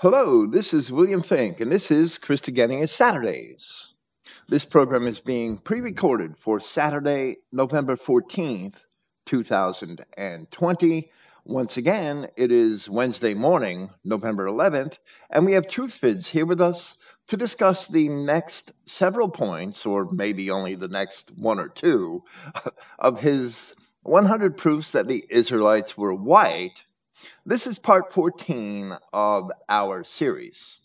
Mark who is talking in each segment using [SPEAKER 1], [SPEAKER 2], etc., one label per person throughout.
[SPEAKER 1] Hello, this is William Finck, and this is Krista Christogenea Saturdays. This program is being pre recorded for Saturday, November 14th, 2020. Once again, it is Wednesday morning, November 11th, and we have Truthvids here with us to discuss the next several points, or maybe only the next one or two, of his 100 proofs that the Israelites were white. This is part 14 of our series.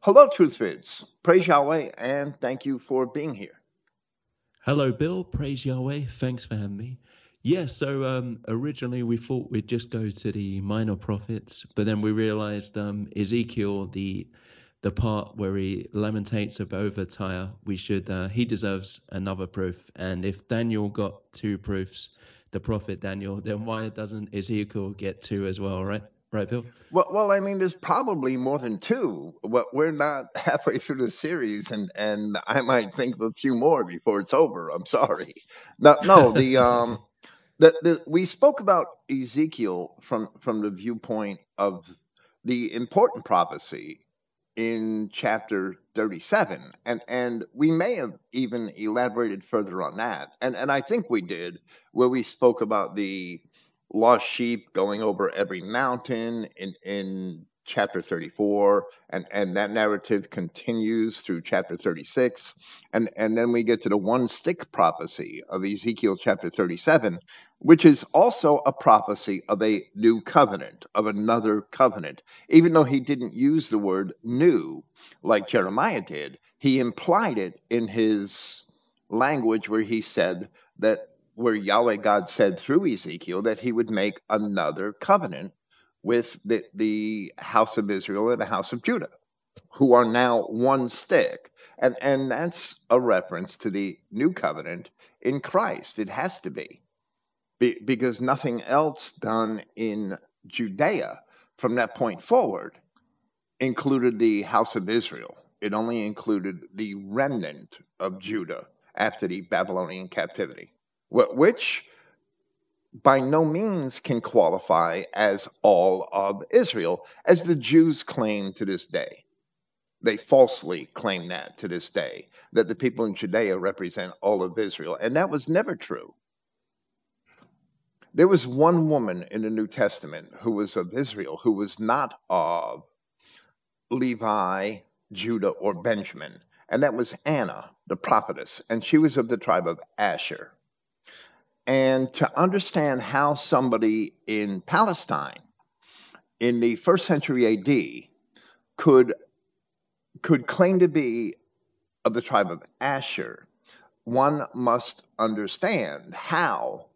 [SPEAKER 1] Hello, Truth Vids. Praise Yahweh and thank you for being here.
[SPEAKER 2] Hello, Bill. Praise Yahweh. Thanks for having me. Yeah, so um, originally we thought we'd just go to the minor prophets, but then we realized um, Ezekiel, the the part where he lamentates over Tyre, we should uh, he deserves another proof. And if Daniel got two proofs, the prophet Daniel, then why doesn't Ezekiel get two as well, right? Right, Bill?
[SPEAKER 1] Well, well, I mean, there's probably more than two. But we're not halfway through the series, and and I might think of a few more before it's over. I'm sorry. No, no, the um, the, the we spoke about Ezekiel from from the viewpoint of the important prophecy in chapter 37 and and we may have even elaborated further on that. And and I think we did where we spoke about the lost sheep going over every mountain in in chapter 34 and and that narrative continues through chapter 36 and and then we get to the one stick prophecy of Ezekiel chapter 37 which is also a prophecy of a new covenant of another covenant. Even though he didn't use the word new like Jeremiah did he implied it in his language where he said that where Yahweh God said through Ezekiel that he would make another covenant with the, the house of Israel and the house of Judah, who are now one stick. And, and that's a reference to the new covenant in Christ. It has to be. be because nothing else done in Judea from that point forward included the house of Israel. It only included the remnant of Judah after the Babylonian captivity, which by no means can qualify as all of Israel, as the Jews claim to this day. They falsely claim that to this day, that the people in Judea represent all of Israel. And that was never true. There was one woman in the New Testament who was of Israel, who was not of Levi, Judah, or Benjamin, and that was Anna, the prophetess, and she was of the tribe of Asher and to understand how somebody in Palestine in the first century AD could could claim to be of the tribe of Asher, one must understand how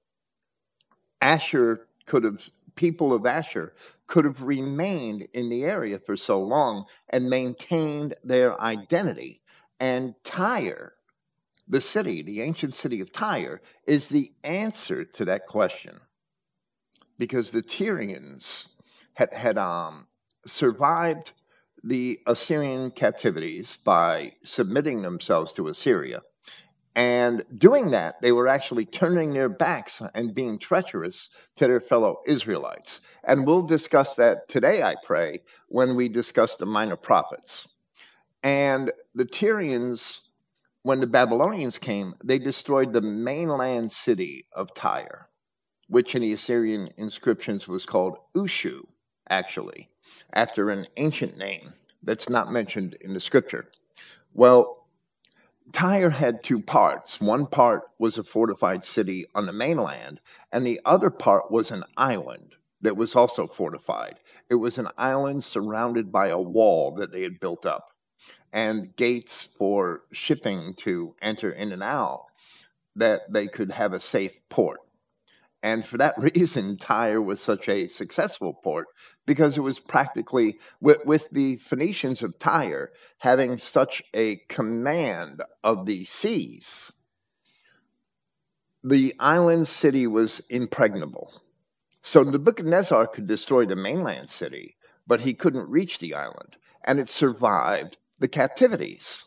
[SPEAKER 1] Asher could have people of Asher could have remained in the area for so long and maintained their identity. And Tyre the city, the ancient city of Tyre, is the answer to that question. Because the Tyrians had, had um, survived the Assyrian captivities by submitting themselves to Assyria. And doing that, they were actually turning their backs and being treacherous to their fellow Israelites. And we'll discuss that today, I pray, when we discuss the minor prophets. And the Tyrians when the Babylonians came, they destroyed the mainland city of Tyre, which in the Assyrian inscriptions was called Ushu, actually, after an ancient name that's not mentioned in the scripture. Well, Tyre had two parts. One part was a fortified city on the mainland, and the other part was an island that was also fortified. It was an island surrounded by a wall that they had built up and gates for shipping to enter in and out that they could have a safe port. And for that reason, Tyre was such a successful port because it was practically, with, with, the Phoenicians of Tyre having such a command of the seas, the island city was impregnable. So Nebuchadnezzar could destroy the mainland city, but he couldn't reach the island. And it survived the captivities.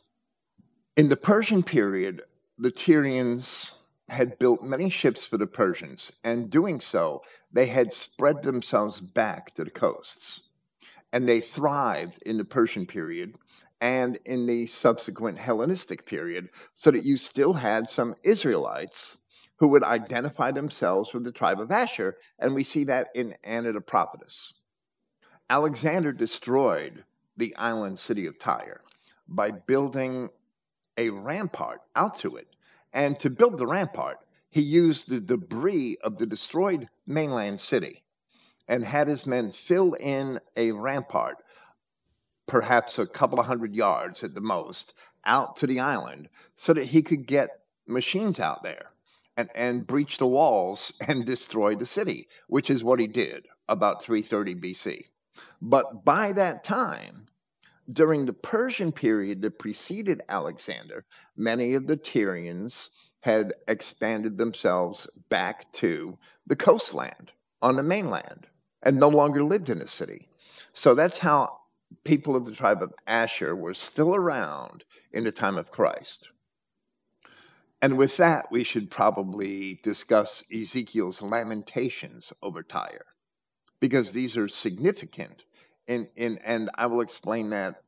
[SPEAKER 1] In the Persian period, the Tyrians had built many ships for the Persians, and doing so, they had spread themselves back to the coasts. and they thrived in the Persian period and in the subsequent Hellenistic period, so that you still had some Israelites who would identify themselves with the tribe of Asher, and we see that in prophetess. Alexander destroyed the island city of Tyre by building a rampart out to it. And to build the rampart, he used the debris of the destroyed mainland city and had his men fill in a rampart, perhaps a couple of hundred yards at the most, out to the island so that he could get machines out there and, and breach the walls and destroy the city, which is what he did about 330 BC. But by that time, during the Persian period that preceded Alexander, many of the Tyrians had expanded themselves back to the coastland on the mainland and no longer lived in a city. So that's how people of the tribe of Asher were still around in the time of Christ. And with that, we should probably discuss Ezekiel's lamentations over Tyre, because these are significant. In, and I will explain that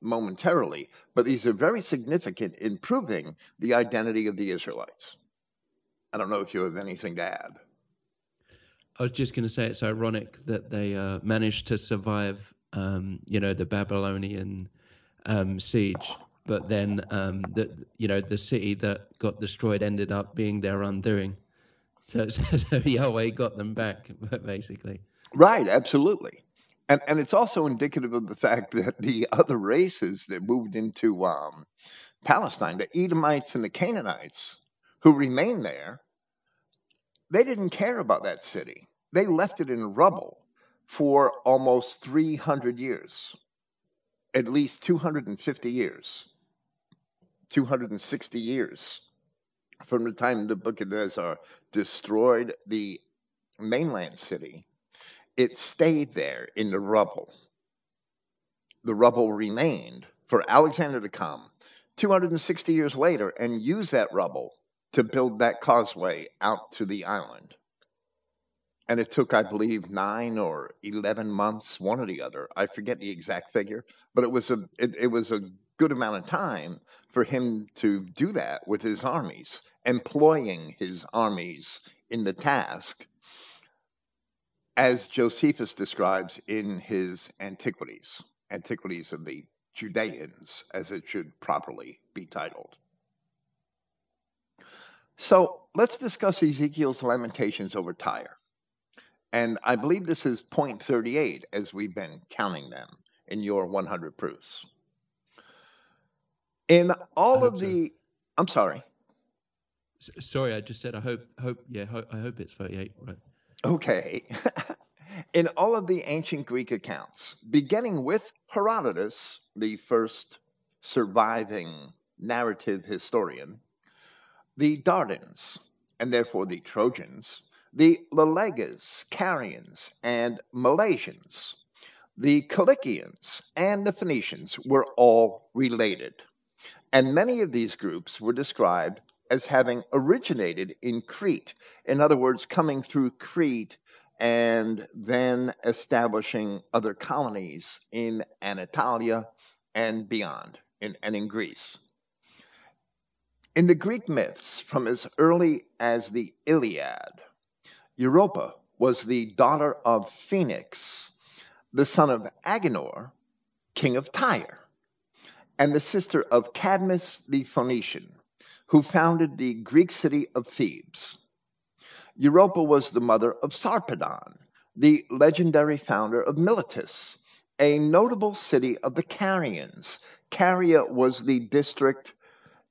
[SPEAKER 1] momentarily, but these are very significant in proving the identity of the Israelites. I don't know if you have anything to add.
[SPEAKER 2] I was just going to say it's ironic that they uh, managed to survive, um, you know, the Babylonian um, siege but then um, the you know the city that got destroyed ended up being their undoing. So, so Yahweh got them back, basically.
[SPEAKER 1] Right, absolutely, and and it's also indicative of the fact that the other races that moved into um, Palestine, the Edomites and the Canaanites, who remained there, they didn't care about that city. They left it in rubble for almost 300 years, at least 250 years. 260 years from the time the Nebuchadnezzar destroyed the mainland city, it stayed there in the rubble. The rubble remained for Alexander to come 260 years later and use that rubble to build that causeway out to the island. And it took, I believe, nine or 11 months, one or the other. I forget the exact figure, but it was a, it, it was a good amount of time for him to do that with his armies, employing his armies in the task, as Josephus describes in his Antiquities, Antiquities of the Judeans, as it should properly be titled. So let's discuss Ezekiel's lamentations over Tyre. And I believe this is point 38 as we've been counting them in your 100 proofs. In all of the, so. I'm sorry.
[SPEAKER 2] S- sorry, I just said I hope, hope, yeah, ho- I hope it's 38, right?
[SPEAKER 1] Okay. In all of the ancient Greek accounts, beginning with Herodotus, the first surviving narrative historian, the Dardans, and therefore the Trojans, the Leleges, Carians, and Milesians, the Cilicians, and the Phoenicians were all related. And many of these groups were described as having originated in Crete. In other words, coming through Crete and then establishing other colonies in Anatolia and beyond, in, and in Greece. In the Greek myths, from as early as the Iliad, Europa was the daughter of Phoenix, the son of Agenor, king of Tyre and the sister of Cadmus the Phoenician, who founded the Greek city of Thebes. Europa was the mother of Sarpedon, the legendary founder of Miletus, a notable city of the Carians. Caria was the district,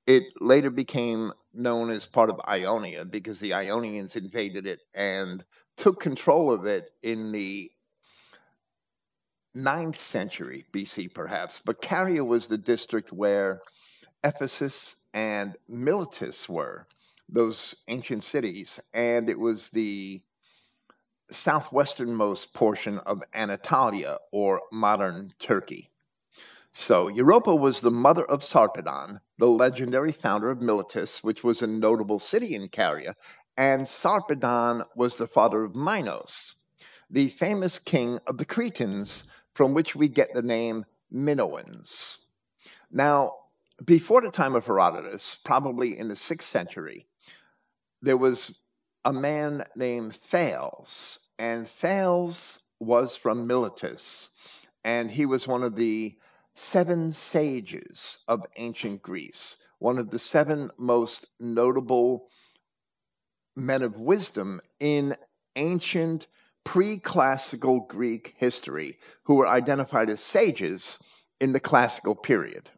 [SPEAKER 1] it later became known as part of Ionia because the Ionians invaded it and took control of it in the ninth century BC, perhaps, but Caria was the district where Ephesus and Miletus were, those ancient cities, and it was the southwesternmost portion of Anatolia or modern Turkey. So, Europa was the mother of Sarpedon, the legendary founder of Miletus, which was a notable city in Caria, and Sarpedon was the father of Minos, the famous king of the Cretans from which we get the name Minoans. Now, before the time of Herodotus, probably in the sixth century, there was a man named Thales, and Thales was from Miletus, and he was one of the seven sages of ancient Greece, one of the seven most notable men of wisdom in ancient pre classical Greek history who were identified as sages in the classical period.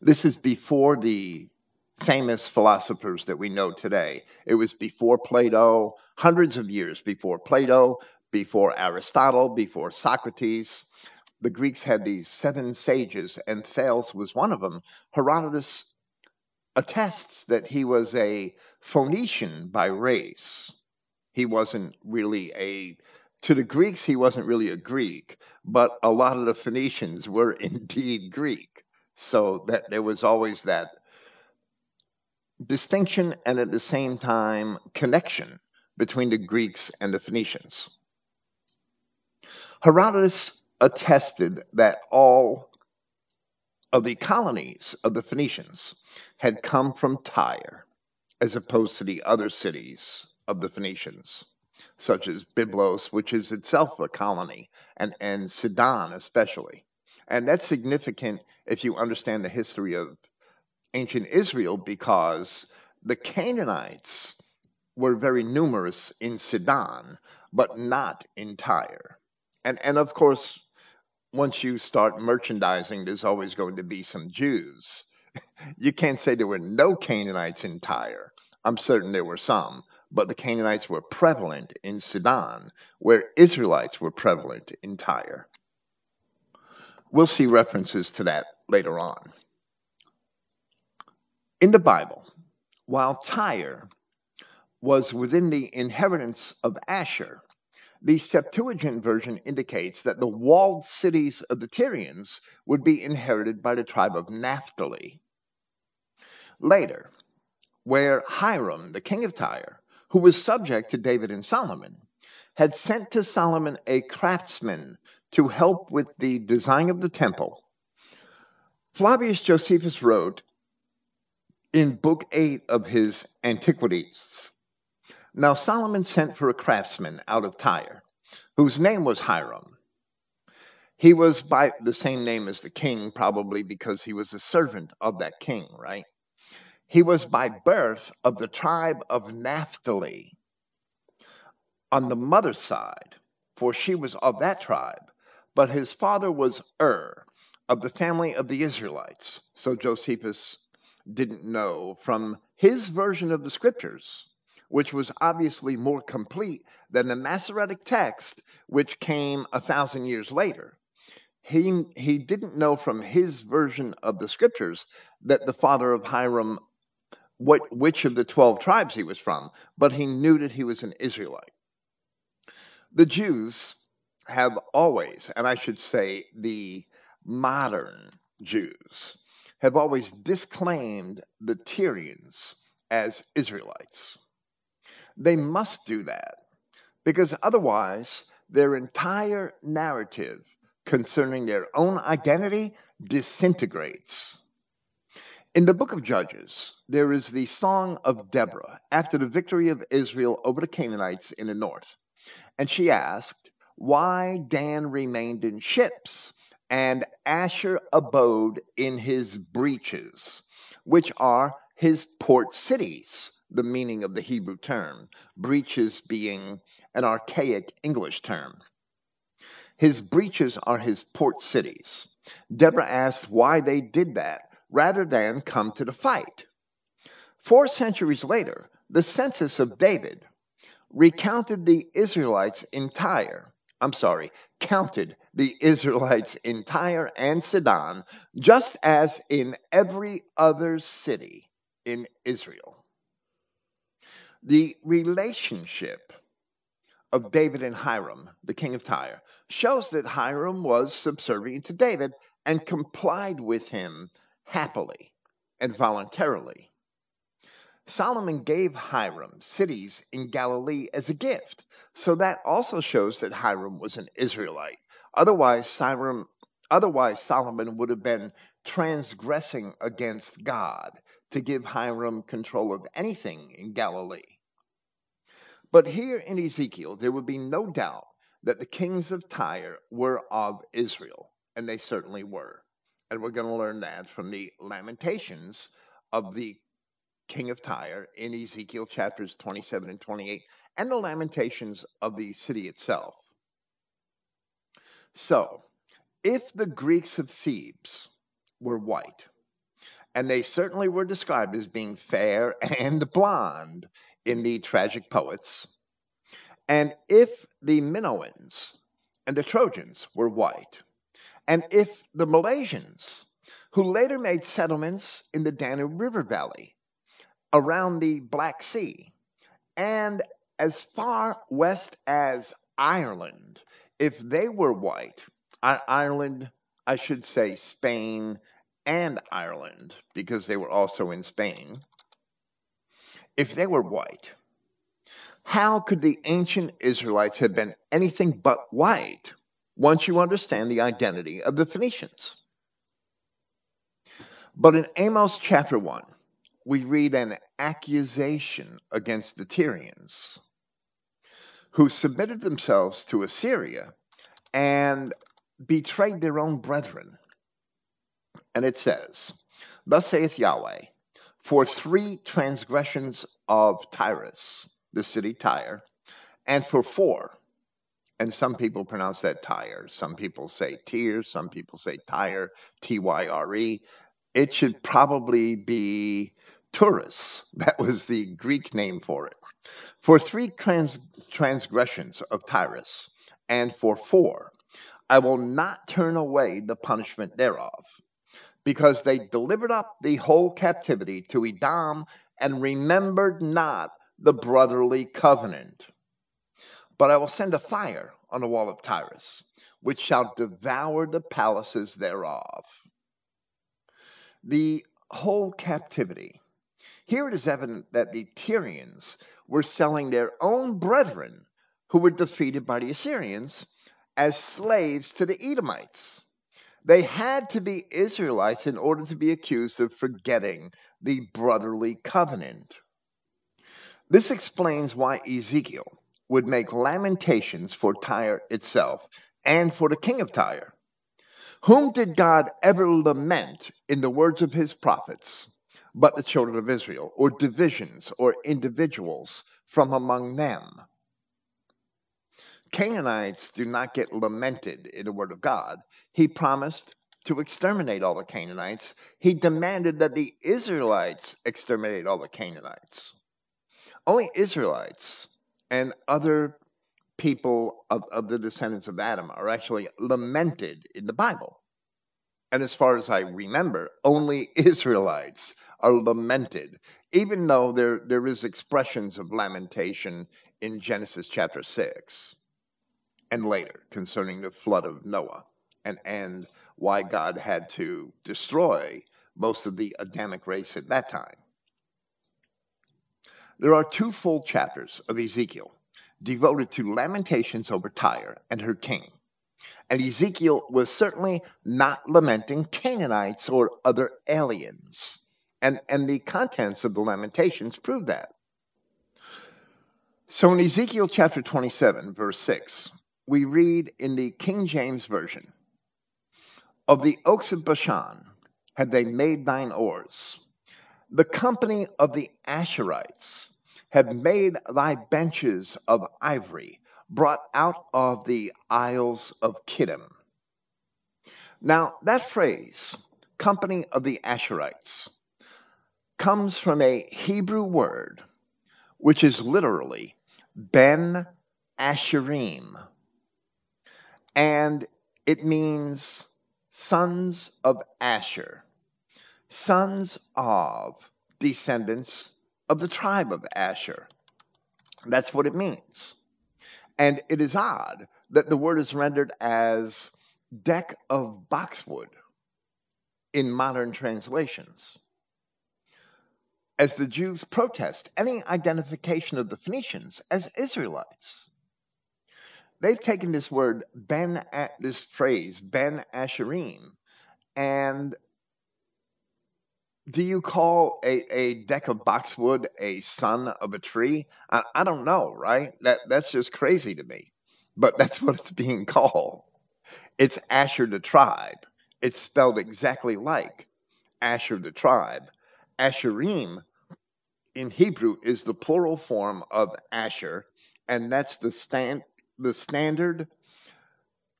[SPEAKER 1] This is before the famous philosophers that we know today. It was before Plato, hundreds of years before Plato, before Aristotle, before Socrates. The Greeks had these seven sages, and Thales was one of them. Herodotus attests that he was a Phoenician by race. He wasn't really a, to the Greeks, he wasn't really a Greek, but a lot of the Phoenicians were indeed Greek. So that there was always that distinction and at the same time connection between the Greeks and the Phoenicians. Herodotus attested that all of the colonies of the Phoenicians had come from Tyre, as opposed to the other cities of the Phoenicians, such as Byblos, which is itself a colony, and, and Sidon especially. And that's significant if you understand the history of ancient Israel because the Canaanites were very numerous in Sidon, but not in Tyre. And, and of course, once you start merchandising, there's always going to be some Jews. you can't say there were no Canaanites in Tyre. I'm certain there were some, but the Canaanites were prevalent in Sidon, where Israelites were prevalent in Tyre. We'll see references to that later on. In the Bible, while Tyre was within the inheritance of Asher, the Septuagint version indicates that the walled cities of the Tyrians would be inherited by the tribe of Naphtali. Later, where Hiram, the king of Tyre, who was subject to David and Solomon, had sent to Solomon a craftsman to help with the design of the temple, Flavius Josephus wrote in Book 8 of his Antiquities Now Solomon sent for a craftsman out of Tyre, whose name was Hiram. He was by the same name as the king, probably because he was a servant of that king, right? He was by birth of the tribe of Naphtali on the mother's side, for she was of that tribe but his father was Ur of the family of the Israelites. So Josephus didn't know from his version of the scriptures, which was obviously more complete than the Masoretic text, which came a thousand years later. He, he didn't know from his version of the scriptures that the father of Hiram, what, which of the 12 tribes he was from, but he knew that he was an Israelite. The Jews have always, and I should say the modern Jews, have always disclaimed the Tyrians as Israelites. They must do that because otherwise their entire narrative concerning their own identity disintegrates. In the book of Judges, there is the Song of Deborah after the victory of Israel over the Canaanites in the north. And she asked, why Dan remained in ships and Asher abode in his breaches, which are his port cities, the meaning of the Hebrew term, breaches being an archaic English term. His breaches are his port cities. Deborah asked why they did that rather than come to the fight. Four centuries later, the census of David recounted the Israelites in Tyre I'm sorry, counted the Israelites in Tyre and Sidon, just as in every other city in Israel. The relationship of David and Hiram, the king of Tyre, shows that Hiram was subservient to David and complied with him happily and voluntarily. Solomon gave Hiram cities in Galilee as a gift. So that also shows that Hiram was an Israelite, Otherwise, otherwise Solomon would have been transgressing against God to give Hiram control of anything in Galilee. But here in Ezekiel, there would be no doubt that the kings of Tyre were of Israel, and they certainly were. And we're going to learn that from the lamentations of the king of Tyre in Ezekiel chapters 27 and 28, and the lamentations of the city itself. So, if the Greeks of Thebes were white, and they certainly were described as being fair and blonde in the tragic poets, and if the Minoans and the Trojans were white, and if the Milesians, who later made settlements in the Danube River Valley around the Black Sea, and as far west as Ireland, if they were white, Ireland, I should say Spain and Ireland, because they were also in Spain, if they were white, how could the ancient Israelites have been anything but white once you understand the identity of the Phoenicians? But in Amos chapter 1, we read an accusation against the Tyrians who submitted themselves to Assyria and betrayed their own brethren. And it says, Thus saith Yahweh, for three transgressions of Tyrus, the city Tyre, and for four, and some people pronounce that Tyre, some people say Tyre, some people say Tyre, T Y R E. It should probably be Turus. That was the Greek name for it. For three trans- transgressions of Tyrus, and for four, I will not turn away the punishment thereof, because they delivered up the whole captivity to Edom and remembered not the brotherly covenant. But I will send a fire on the wall of Tyrus, which shall devour the palaces thereof. The whole captivity. Here it is evident that the Tyrians were selling their own brethren who were defeated by the Assyrians as slaves to the Edomites. They had to be Israelites in order to be accused of forgetting the brotherly covenant. This explains why Ezekiel would make lamentations for Tyre itself and for the king of Tyre. Whom did God ever lament in the words of his prophets but the children of Israel, or divisions or individuals from among them? Canaanites do not get lamented in the word of God. He promised to exterminate all the Canaanites. He demanded that the Israelites exterminate all the Canaanites. Only Israelites and other people of, of the descendants of Adam are actually lamented in the Bible. And as far as I remember, only Israelites are lamented, even though there, there is expressions of lamentation in Genesis chapter 6 and later concerning the flood of Noah and, and why God had to destroy most of the Adamic race at that time. There are two full chapters of Ezekiel devoted to lamentations over Tyre and her king. And Ezekiel was certainly not lamenting Canaanites or other aliens. And, and the contents of the Lamentations prove that. So in Ezekiel chapter 27, verse 6, we read in the King James Version Of the oaks of Bashan had they made thine oars. The company of the Asherites have made thy benches of ivory, brought out of the isles of Kittim. Now, that phrase, company of the Asherites, comes from a Hebrew word which is literally Ben Asherim and it means sons of Asher, sons of descendants of the tribe of Asher. That's what it means. And it is odd that the word is rendered as deck of boxwood in modern translations. As the Jews protest any identification of the Phoenicians as Israelites. they've taken this word Ben, this phrase Ben Asherim, and do you call a, a deck of boxwood a son of a tree? I, I don't know, right? That that's just crazy to me. But that's what it's being called. It's Asher the tribe. It's spelled exactly like Asher the tribe. Asherim in Hebrew is the plural form of Asher, and that's the stand the standard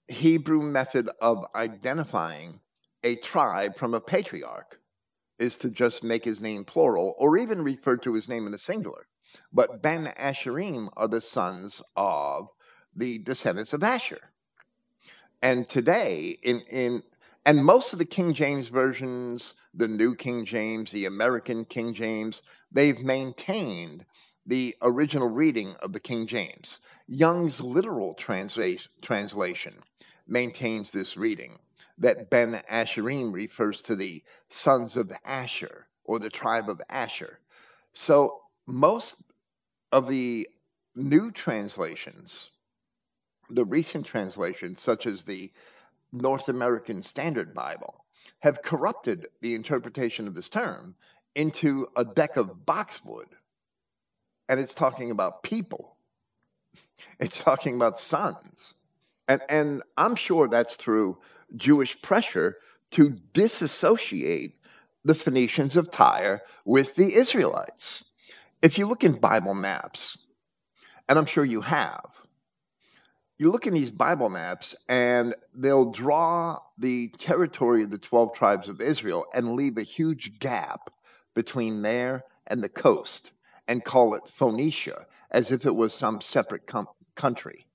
[SPEAKER 1] Hebrew method of identifying a tribe from a patriarch is to just make his name plural or even refer to his name in the singular. But Ben Asherim are the sons of the descendants of Asher. And today, in, in and most of the King James versions, the New King James, the American King James, they've maintained the original reading of the King James. Young's literal transla- translation maintains this reading that Ben Asherim refers to the sons of Asher or the tribe of Asher. So most of the new translations, the recent translations, such as the North American Standard Bible, have corrupted the interpretation of this term into a deck of boxwood. And it's talking about people. It's talking about sons. And, and I'm sure that's through Jewish pressure to disassociate the Phoenicians of Tyre with the Israelites. If you look in Bible maps, and I'm sure you have, you look in these Bible maps and they'll draw the territory of the 12 tribes of Israel and leave a huge gap between there and the coast and call it Phoenicia as if it was some separate com- country.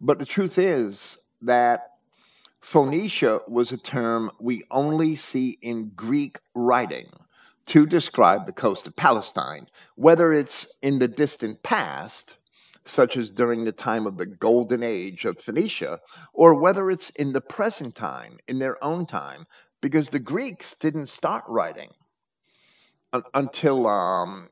[SPEAKER 1] But the truth is that Phoenicia was a term we only see in Greek writing to describe the coast of Palestine, whether it's in the distant past, such as during the time of the golden age of Phoenicia, or whether it's in the present time, in their own time, because the Greeks didn't start writing until um,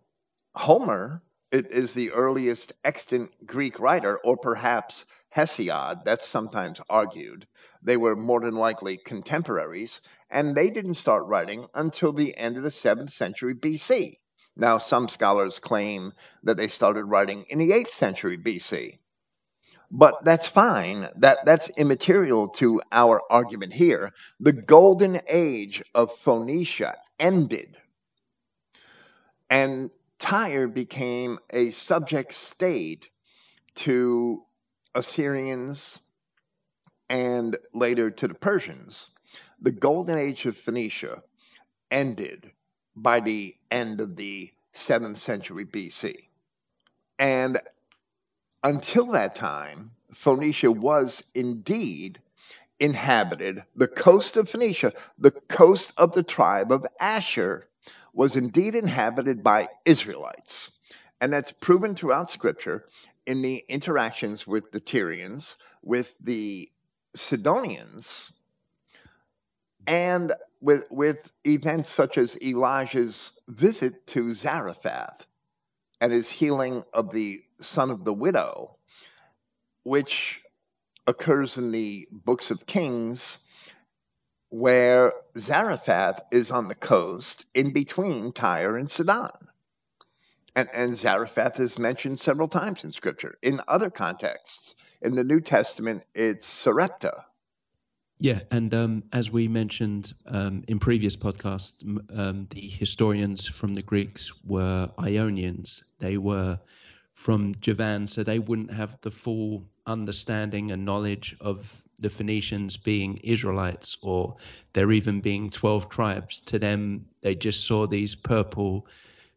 [SPEAKER 1] Homer is the earliest extant Greek writer, or perhaps Hesiod, that's sometimes argued. They were more than likely contemporaries, and they didn't start writing until the end of the 7th century BC. Now, some scholars claim that they started writing in the 8th century BC. But that's fine. That, that's immaterial to our argument here. The golden age of Phoenicia ended, and Tyre became a subject state to Assyrians and later to the Persians, the golden age of Phoenicia ended by the end of the 7th century BC. And until that time, Phoenicia was indeed inhabited. The coast of Phoenicia, the coast of the tribe of Asher, was indeed inhabited by Israelites. And that's proven throughout Scripture in the interactions with the Tyrians, with the Sidonians, and with, with events such as Elijah's visit to Zarephath and his healing of the son of the widow, which occurs in the books of Kings, where Zarephath is on the coast in between Tyre and Sidon. And, and Zarephath is mentioned several times in Scripture. In other contexts, in the New Testament, it's Sarepta.
[SPEAKER 2] Yeah, and um, as we mentioned um, in previous podcasts, um, the historians from the Greeks were Ionians. They were from Javan, so they wouldn't have the full understanding and knowledge of the Phoenicians being Israelites or there even being 12 tribes. To them, they just saw these purple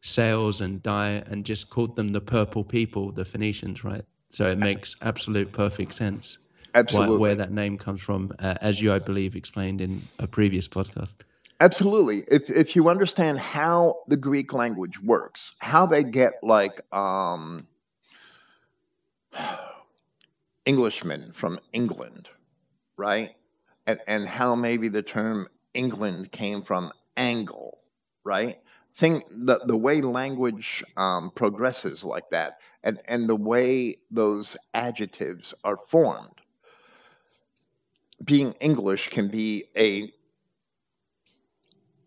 [SPEAKER 2] sails and dye and just called them the purple people, the Phoenicians, right? So it makes absolute perfect sense.
[SPEAKER 1] Absolutely.
[SPEAKER 2] Why, where that name comes from, uh, as you, I believe, explained in a previous podcast.
[SPEAKER 1] Absolutely. If if you understand how the Greek language works, how they get like um, Englishmen from England, right? And and how maybe the term England came from angle, right? Thing the, the way language um, progresses like that and, and the way those adjectives are formed. Being english can be a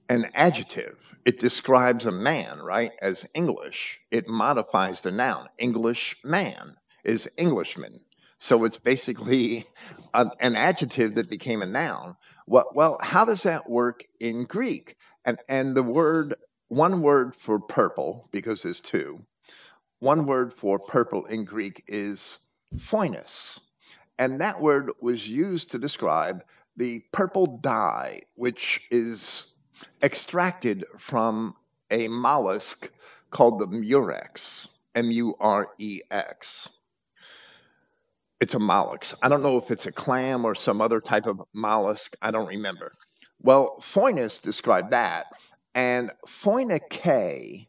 [SPEAKER 1] an adjective. It describes a man right? As english it modifies the noun. English man is englishman. So it's basically a, an adjective that became a noun. Well, well how does that work in greek? And and the word one word for purple, because there's two, one word for purple in Greek is phoinix. And that word was used to describe the purple dye, which is extracted from a mollusk called the murex, M U R E X. It's a mollusk. I don't know if it's a clam or some other type of mollusk. I don't remember. Well, Phoinix described that. And Phoinike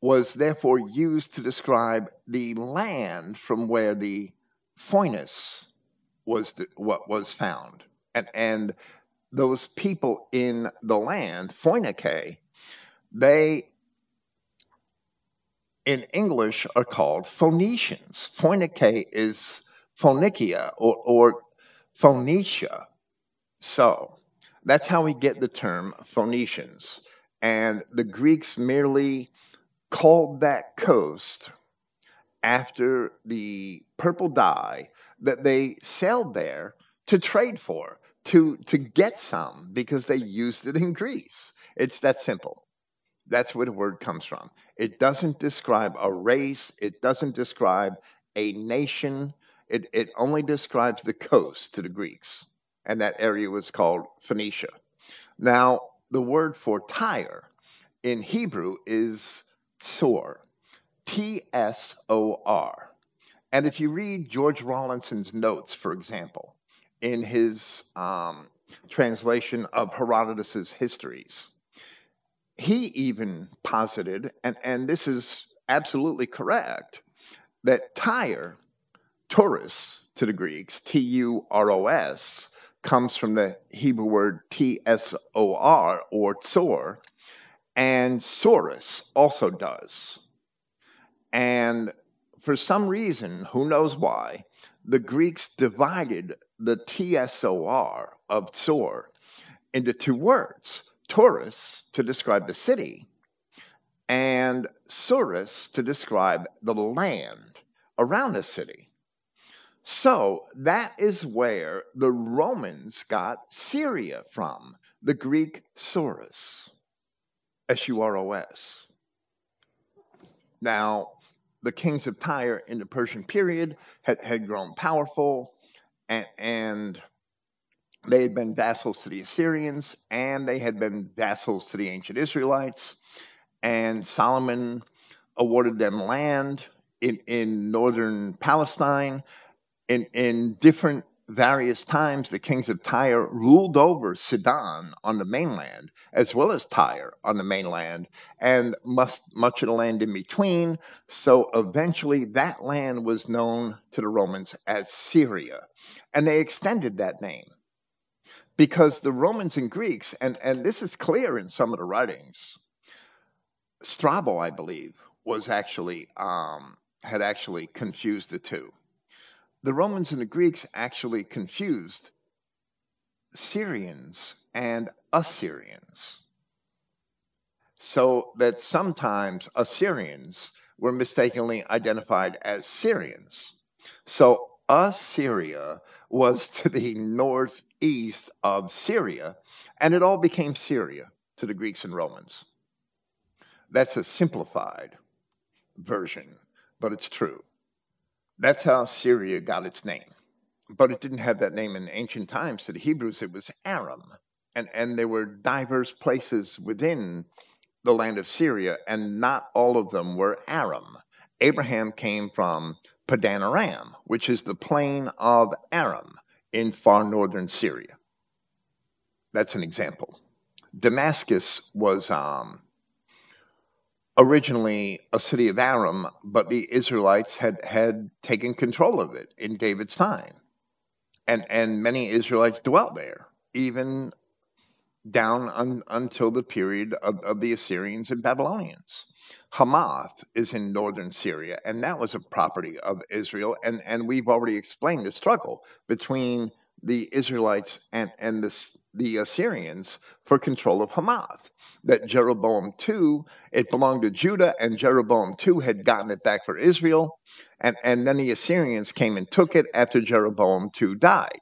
[SPEAKER 1] was therefore used to describe the land from where the Phoenix was the, what was found. And, and those people in the land, Phoinike, they in English are called Phoenicians. Phoinike is Phoenicia or, or Phoenicia. So that's how we get the term Phoenicians. And the Greeks merely called that coast after the purple dye that they sailed there to trade for, to, to get some, because they used it in Greece. It's that simple. That's where the word comes from. It doesn't describe a race, it doesn't describe a nation, it, it only describes the coast to the Greeks and that area was called Phoenicia. Now, the word for Tyre in Hebrew is tsor, T S O R. And if you read George Rawlinson's notes, for example, in his um, translation of Herodotus's histories, he even posited, and, and this is absolutely correct, that Tyre, Turos to the Greeks, T U R O S, comes from the Hebrew word T S O R or tsor, and Suros also does. And for some reason, who knows why, the Greeks divided the TSOR of Tsor into two words Turos to describe the city, and Suros to describe the land around the city. So that is where the Romans got Syria from, the Greek Suros, S U R O S. Now, the kings of Tyre in the Persian period had, had grown powerful and, and they had been vassals to the Assyrians and they had been vassals to the ancient Israelites. And Solomon awarded them land in, in northern Palestine in, in different various times, the kings of Tyre ruled over Sidon on the mainland, as well as Tyre on the mainland, and must, much of the land in between. So eventually, that land was known to the Romans as Syria. And they extended that name because the Romans and Greeks, and, and this is clear in some of the writings, Strabo, I believe, was actually um, had actually confused the two the Romans and the Greeks actually confused Syrians and Assyrians. So that sometimes Assyrians were mistakenly identified as Syrians. So Assyria was to the northeast of Syria, and it all became Syria to the Greeks and Romans. That's a simplified version, but it's true. That's how Syria got its name. But it didn't have that name in ancient times. To the Hebrews, it was Aram. And, and there were diverse places within the land of Syria, and not all of them were Aram. Abraham came from Padan Aram, which is the plain of Aram in far northern Syria. That's an example. Damascus was um, originally a city of Aram, but the Israelites had, had taken control of it in David's time. And, and many Israelites dwelt there, even down un, until the period of, of the Assyrians and Babylonians. Hamath is in northern Syria, and that was a property of Israel. And, and we've already explained the struggle between the Israelites and, and the, the Assyrians for control of Hamath. That Jeroboam II, it belonged to Judah, and Jeroboam II had gotten it back for Israel. And, and then the Assyrians came and took it after Jeroboam II died.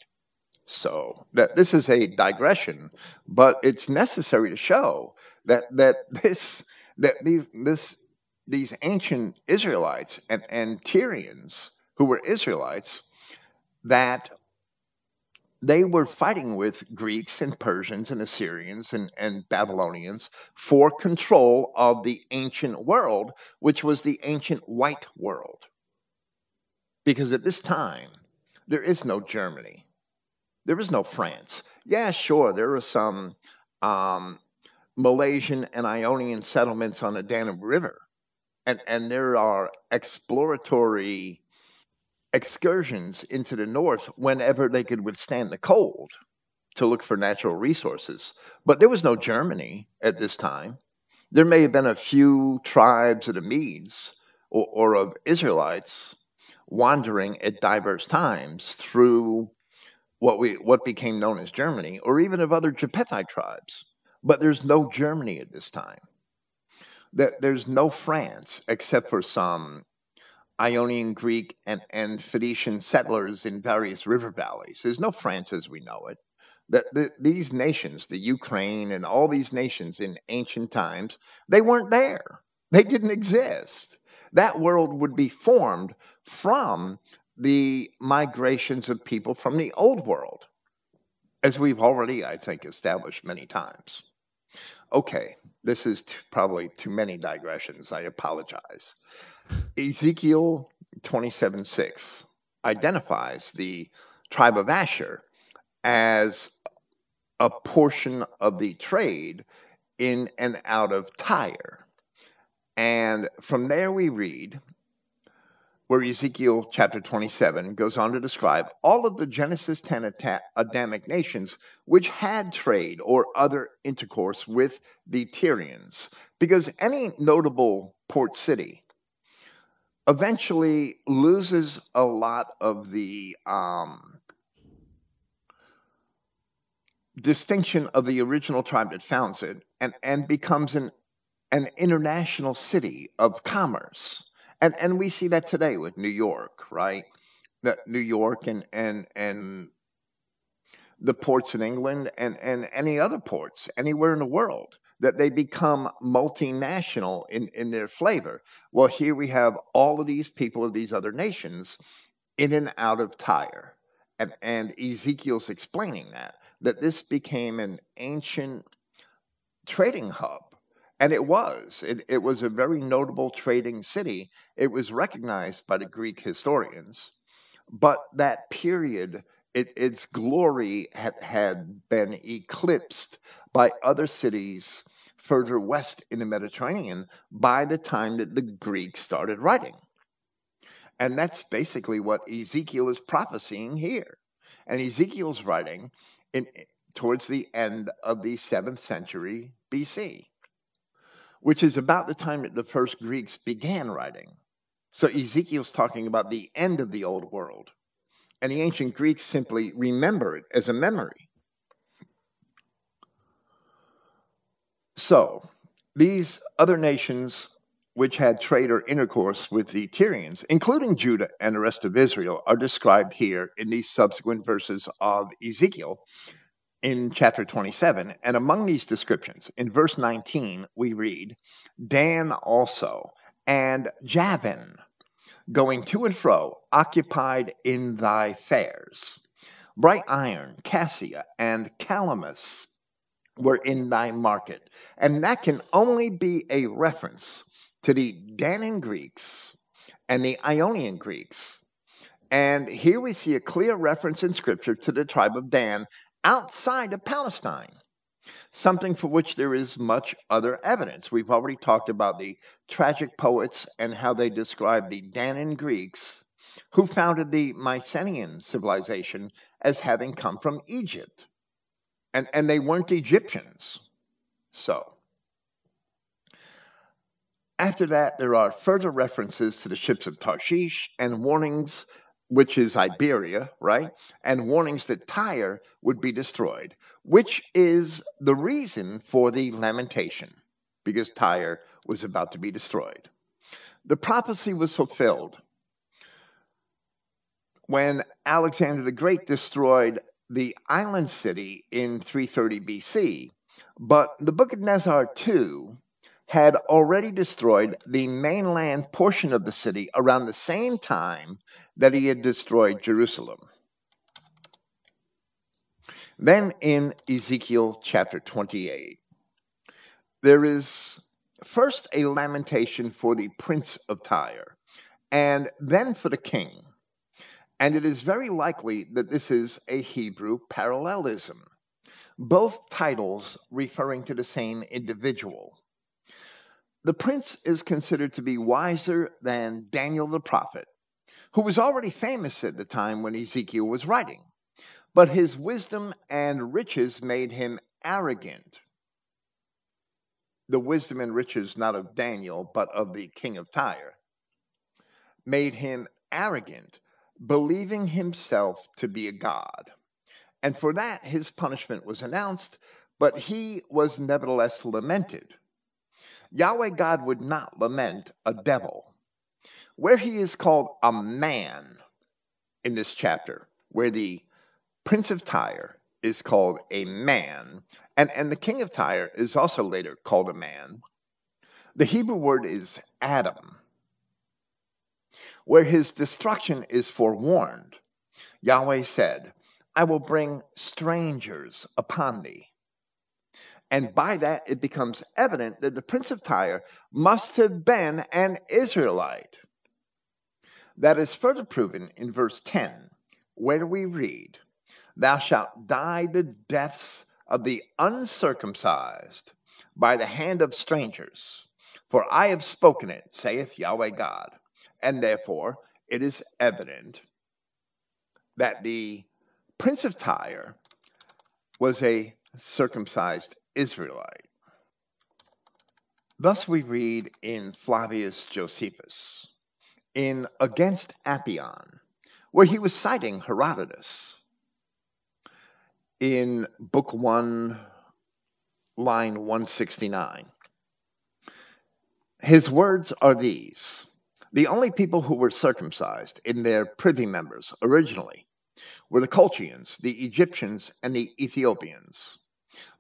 [SPEAKER 1] So that this is a digression, but it's necessary to show that that this that these this these ancient Israelites and, and Tyrians who were Israelites that they were fighting with Greeks and Persians and Assyrians and, and Babylonians for control of the ancient world, which was the ancient white world. Because at this time, there is no Germany, there is no France. Yeah, sure, there are some um, Milesian and Ionian settlements on the Danube River, and, and there are exploratory excursions into the north whenever they could withstand the cold to look for natural resources. But there was no Germany at this time. There may have been a few tribes of the Medes or, or of Israelites wandering at diverse times through what we what became known as Germany, or even of other Japhethite tribes. But there's no Germany at this time. That there's no France except for some Ionian Greek and, and Phoenician settlers in various river valleys. There's no France as we know it. That the, these nations, the Ukraine and all these nations in ancient times, they weren't there. They didn't exist. That world would be formed from the migrations of people from the old world, as we've already, I think, established many times. Okay, this is t- probably too many digressions. I apologize. Ezekiel 27 6 identifies the tribe of Asher as a portion of the trade in and out of Tyre. And from there we read where Ezekiel chapter 27 goes on to describe all of the Genesis 10 Adamic nations which had trade or other intercourse with the Tyrians. Because any notable port city eventually loses a lot of the um, distinction of the original tribe that founds it and, and becomes an, an international city of commerce. And, and we see that today with New York, right? New York and, and, and the ports in England and, and any other ports anywhere in the world that they become multinational in, in their flavor. Well, here we have all of these people of these other nations in and out of Tyre. And, and Ezekiel's explaining that, that this became an ancient trading hub. And it was. It, it was a very notable trading city. It was recognized by the Greek historians. But that period, it, its glory had, had been eclipsed by other cities further west in the Mediterranean by the time that the Greeks started writing. And that's basically what Ezekiel is prophesying here. And Ezekiel's writing in, towards the end of the 7th century BC, which is about the time that the first Greeks began writing. So Ezekiel's talking about the end of the old world. And the ancient Greeks simply remember it as a memory. So, these other nations which had trade or intercourse with the Tyrians, including Judah and the rest of Israel, are described here in these subsequent verses of Ezekiel in chapter 27. And among these descriptions, in verse 19, we read, Dan also and Javan, going to and fro, occupied in thy fairs. Bright iron, cassia, and calamus were in thy market. And that can only be a reference to the Danaan Greeks and the Ionian Greeks. And here we see a clear reference in Scripture to the tribe of Dan outside of Palestine, something for which there is much other evidence. We've already talked about the tragic poets and how they describe the Danaan Greeks who founded the Mycenaean civilization as having come from Egypt. And, and they weren't Egyptians. So, after that, there are further references to the ships of Tarshish and warnings, which is Iberia, right? And warnings that Tyre would be destroyed, which is the reason for the lamentation, because Tyre was about to be destroyed. The prophecy was fulfilled when Alexander the Great destroyed the island city in 330 BC. But the Book of Nebuchadnezzar II had already destroyed the mainland portion of the city around the same time that he had destroyed Jerusalem. Then in Ezekiel chapter 28, there is first a lamentation for the prince of Tyre, and then for the king. And it is very likely that this is a Hebrew parallelism, both titles referring to the same individual. The prince is considered to be wiser than Daniel the prophet, who was already famous at the time when Ezekiel was writing, but his wisdom and riches made him arrogant the wisdom and riches not of Daniel, but of the king of Tyre, made him arrogant, believing himself to be a god. And for that, his punishment was announced, but he was nevertheless lamented. Yahweh God would not lament a devil. Where he is called a man in this chapter, where the prince of Tyre is called a man, and, and the king of Tyre is also later called a man. The Hebrew word is Adam, where his destruction is forewarned. Yahweh said, I will bring strangers upon thee. And by that, it becomes evident that the prince of Tyre must have been an Israelite. That is further proven in verse 10, where we read, Thou shalt die the deaths of the uncircumcised by the hand of strangers. For I have spoken it, saith Yahweh God. And therefore it is evident that the prince of Tyre was a circumcised Israelite. Thus we read in Flavius Josephus, in Against Apion, where he was citing Herodotus in Book 1, line 169. His words are these The only people who were circumcised in their privy members originally were the Colchians, the Egyptians, and the Ethiopians.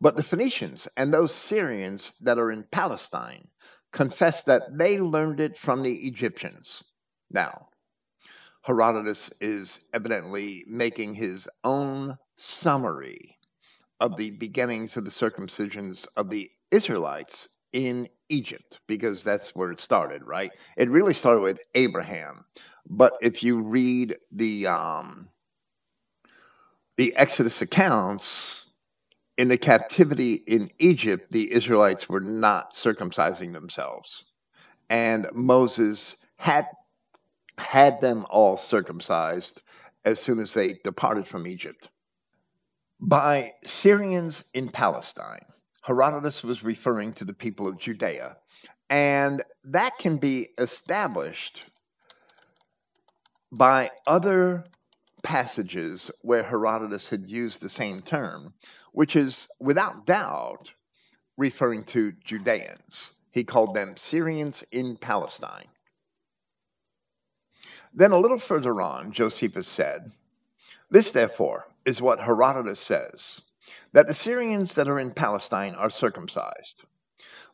[SPEAKER 1] But the Phoenicians and those Syrians that are in Palestine confess that they learned it from the Egyptians. Now, Herodotus is evidently making his own summary of the beginnings of the circumcisions of the Israelites in Egypt, because that's where it started, right? It really started with Abraham. But if you read the um, the Exodus accounts, in the captivity in Egypt, the Israelites were not circumcising themselves. And Moses had had them all circumcised as soon as they departed from Egypt. By Syrians in Palestine, Herodotus was referring to the people of Judea, and that can be established by other passages where Herodotus had used the same term, which is without doubt referring to Judeans. He called them Syrians in Palestine. Then a little further on, Josephus said, This, therefore, is what Herodotus says that the Syrians that are in Palestine are circumcised.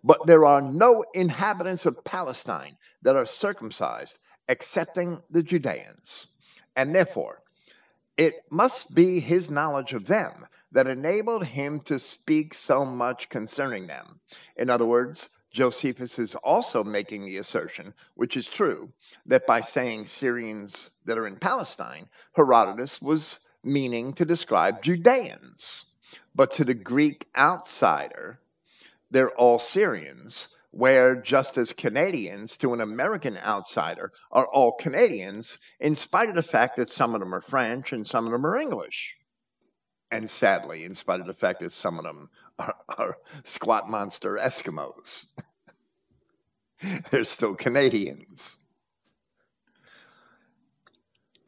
[SPEAKER 1] But there are no inhabitants of Palestine that are circumcised excepting the Judeans. And therefore, it must be his knowledge of them that enabled him to speak so much concerning them. In other words, Josephus is also making the assertion, which is true, that by saying Syrians that are in Palestine, Herodotus was meaning to describe Judeans. But to the Greek outsider, they're all Syrians, where just as Canadians to an American outsider are all Canadians, in spite of the fact that some of them are French and some of them are English. And sadly, in spite of the fact that some of them are, squat monster Eskimos, they're still Canadians.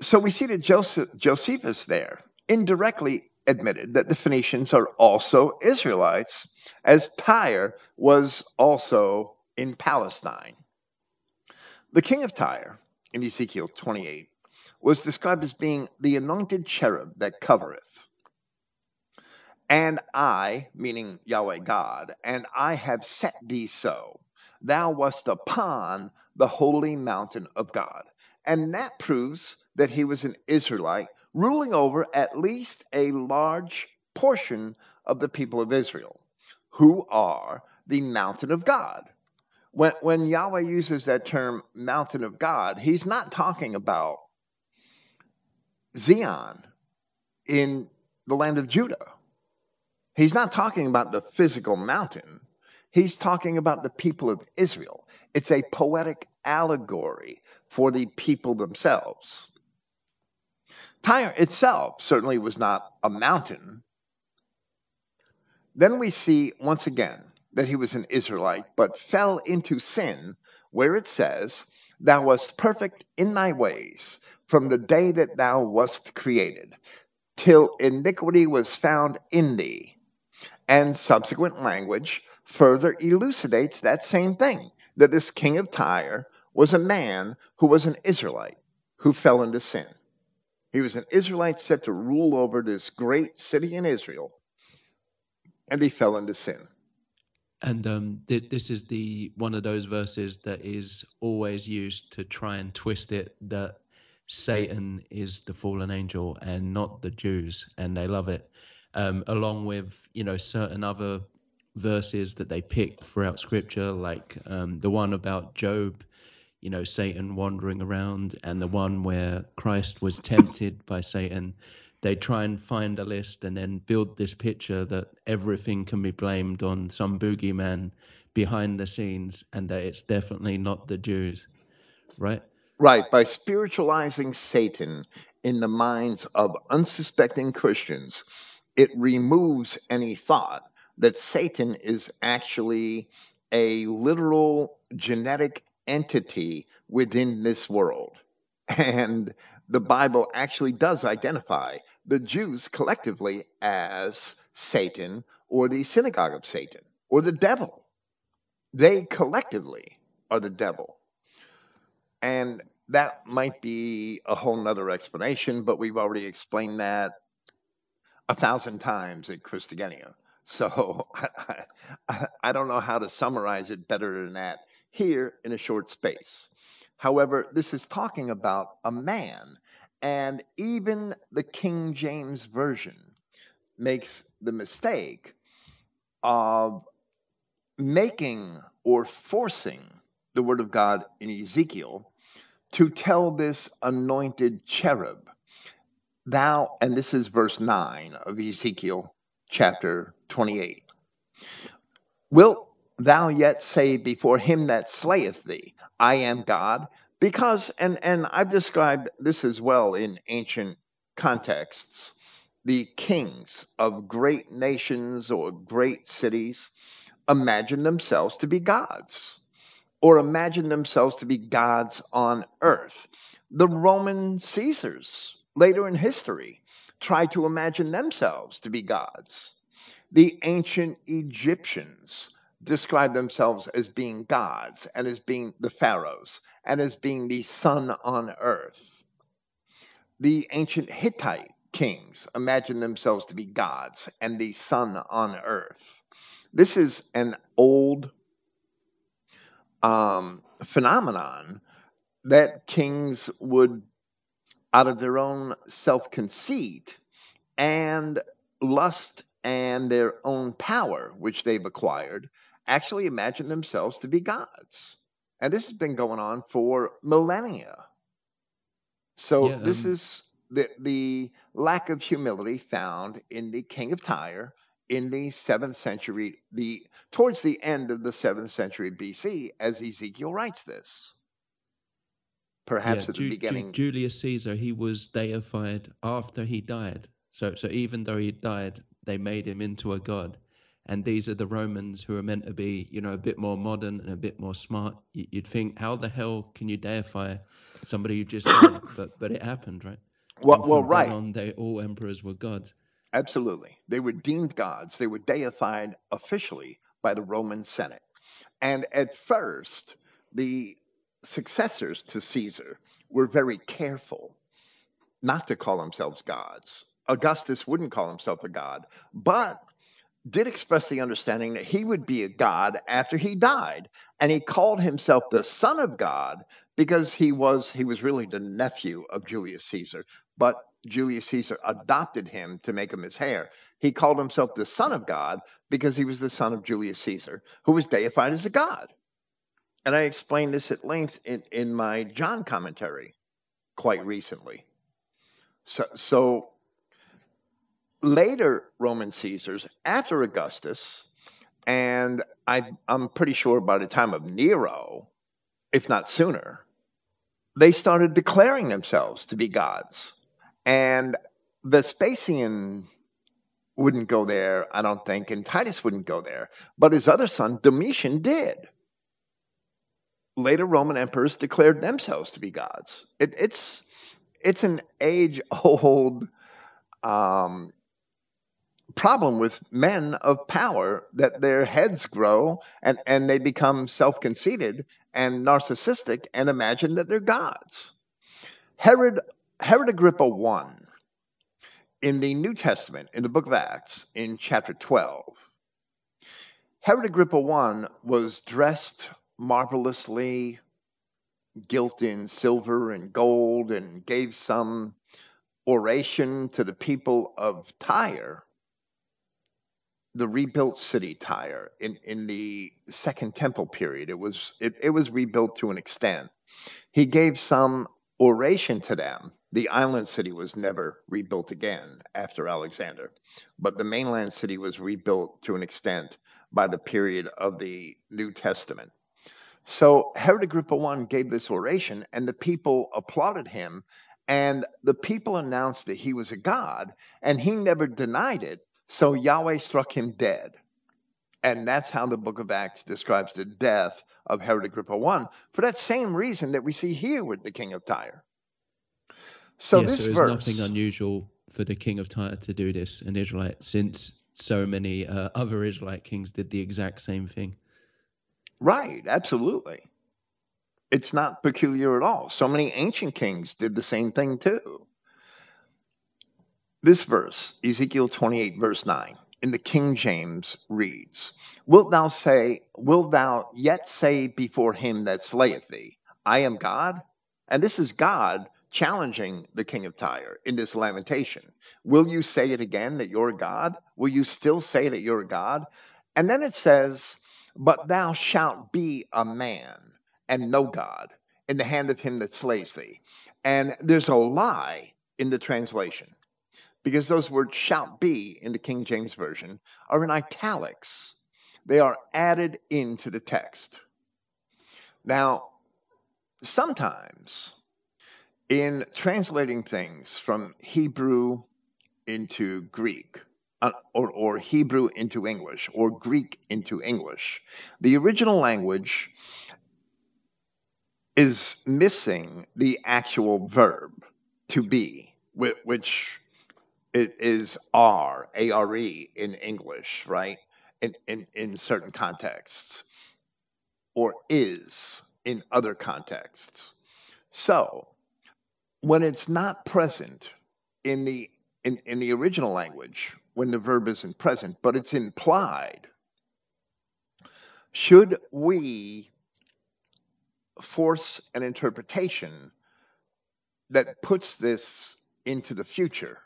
[SPEAKER 1] So we see that Joseph, Josephus there indirectly admitted that the Phoenicians are also Israelites, as Tyre was also in Palestine. The king of Tyre, in Ezekiel 28, was described as being the anointed cherub that covereth. And I, meaning Yahweh God, and I have set thee so. Thou wast upon the holy mountain of God. And that proves that he was an Israelite ruling over at least a large portion of the people of Israel, who are the mountain of God. When, when Yahweh uses that term mountain of God, he's not talking about Zion in the land of Judah. He's not talking about the physical mountain. He's talking about the people of Israel. It's a poetic allegory for the people themselves. Tyre itself certainly was not a mountain. Then we see once again that he was an Israelite, but fell into sin, where it says, Thou wast perfect in thy ways from the day that thou wast created, till iniquity was found in thee. And subsequent language further elucidates that same thing that this king of Tyre was a man who was an Israelite who fell into sin. He was an Israelite set to rule over this great city in Israel, and he fell into sin.
[SPEAKER 2] And um, th- this is the one of those verses that is always used to try and twist it that Satan is the fallen angel and not the Jews, and they love it. Um, along with you know certain other verses that they pick throughout Scripture, like um, the one about Job you know, Satan wandering around, and the one where Christ was tempted by Satan. They try and find a list and then build this picture that everything can be blamed on some boogeyman behind the scenes, and that it's definitely not the Jews, right?
[SPEAKER 1] Right. By spiritualizing Satan in the minds of unsuspecting Christians, it removes any thought that Satan is actually a literal genetic entity within this world. And the Bible actually does identify the Jews collectively as Satan or the synagogue of Satan or the devil. They collectively are the devil. And that might be a whole nother explanation, but we've already explained that a thousand times at Christogenea. So I, I, I, don't know how to summarize it better than that here in a short space. However, this is talking about a man, and even the King James Version makes the mistake of making or forcing the Word of God in Ezekiel to tell this anointed cherub, Thou, and this is verse 9 of Ezekiel chapter 28. Wilt thou yet say before him that slayeth thee, I am God? Because, and, and I've described this as well in ancient contexts, the kings of great nations or great cities imagine themselves to be gods or imagine themselves to be gods on earth. The Roman Caesars, later in history, tried to imagine themselves to be gods. The ancient Egyptians described themselves as being gods and as being the pharaohs and as being the sun on earth. The ancient Hittite kings imagined themselves to be gods and the sun on earth. This is an old um, phenomenon that kings would, out of their own self conceit and lust and their own power, which they've acquired, actually imagine themselves to be gods. And this has been going on for millennia. So yeah, this um, is the, the lack of humility found in the king of Tyre in the seventh century, the towards the end of the seventh century BC, as Ezekiel writes this. Perhaps yeah, at the Ju- beginning.
[SPEAKER 2] Ju- Julius Caesar, he was deified after he died. So, so even though he died, they made him into a god. And these are the Romans who are meant to be, you know, a bit more modern and a bit more smart. You'd think, how the hell can you deify somebody who just died? but but it happened, right?
[SPEAKER 1] Well, well, right.
[SPEAKER 2] On, they all emperors were gods.
[SPEAKER 1] Absolutely, they were deemed gods. They were deified officially by the Roman Senate. And at first, the successors to Caesar were very careful not to call themselves gods. Augustus wouldn't call himself a god, but did express the understanding that he would be a god after he died. And he called himself the son of god because he was he was really the nephew of Julius Caesar. But Julius Caesar adopted him to make him his heir. He called himself the son of god because he was the son of Julius Caesar who was deified as a god and I explained this at length in, in my John commentary quite recently so so later Roman Caesars, after Augustus, and I, I'm pretty sure by the time of Nero, if not sooner, they started declaring themselves to be gods. And Vespasian wouldn't go there, I don't think, and Titus wouldn't go there. But his other son, Domitian, did. Later Roman emperors declared themselves to be gods. It, it's it's an age old um, problem with men of power that their heads grow and, and they become self conceited and narcissistic and imagine that they're gods. Herod, Herod Agrippa I, in the New Testament, in the book of Acts, in chapter 12, Herod Agrippa I was dressed marvelously, gilt in silver and gold, and gave some oration to the people of Tyre the rebuilt city Tyre in, in the second temple period. It was it, it was rebuilt to an extent. He gave some oration to them. The island city was never rebuilt again after Alexander, but the mainland city was rebuilt to an extent by the period of the New Testament. So Herod Agrippa I gave this oration, and the people applauded him, and the people announced that he was a god, and he never denied it so Yahweh struck him dead. And that's how the book of Acts describes the death of Herod Agrippa I, for that same reason that we see here with the king of Tyre. So
[SPEAKER 2] yes,
[SPEAKER 1] this
[SPEAKER 2] so
[SPEAKER 1] verse,
[SPEAKER 2] nothing unusual for the king of Tyre to do this, an Israelite, since so many uh, other Israelite kings did the exact same thing.
[SPEAKER 1] Right, absolutely. It's not peculiar at all. So many ancient kings did the same thing too. This verse, Ezekiel 28, verse 9, in the King James reads, Wilt thou say, wilt thou yet say before him that slayeth thee, I am God? And this is God challenging the king of Tyre in this lamentation. Will you say it again that you're God? Will you still say that you're God? And then it says, But thou shalt be a man and no God in the hand of him that slays thee. And there's a lie in the translation because those words shalt be in the King James Version are in italics. They are added into the text. Now, sometimes in translating things from Hebrew into Greek, uh, or, or Hebrew into English, or Greek into English, the original language is missing the actual verb to be, which it is are a r e in English, right? In, in in certain contexts, or is in other contexts. So when it's not present in the in, in the original language, when the verb isn't present, but it's implied, should we force an interpretation that puts this into the future?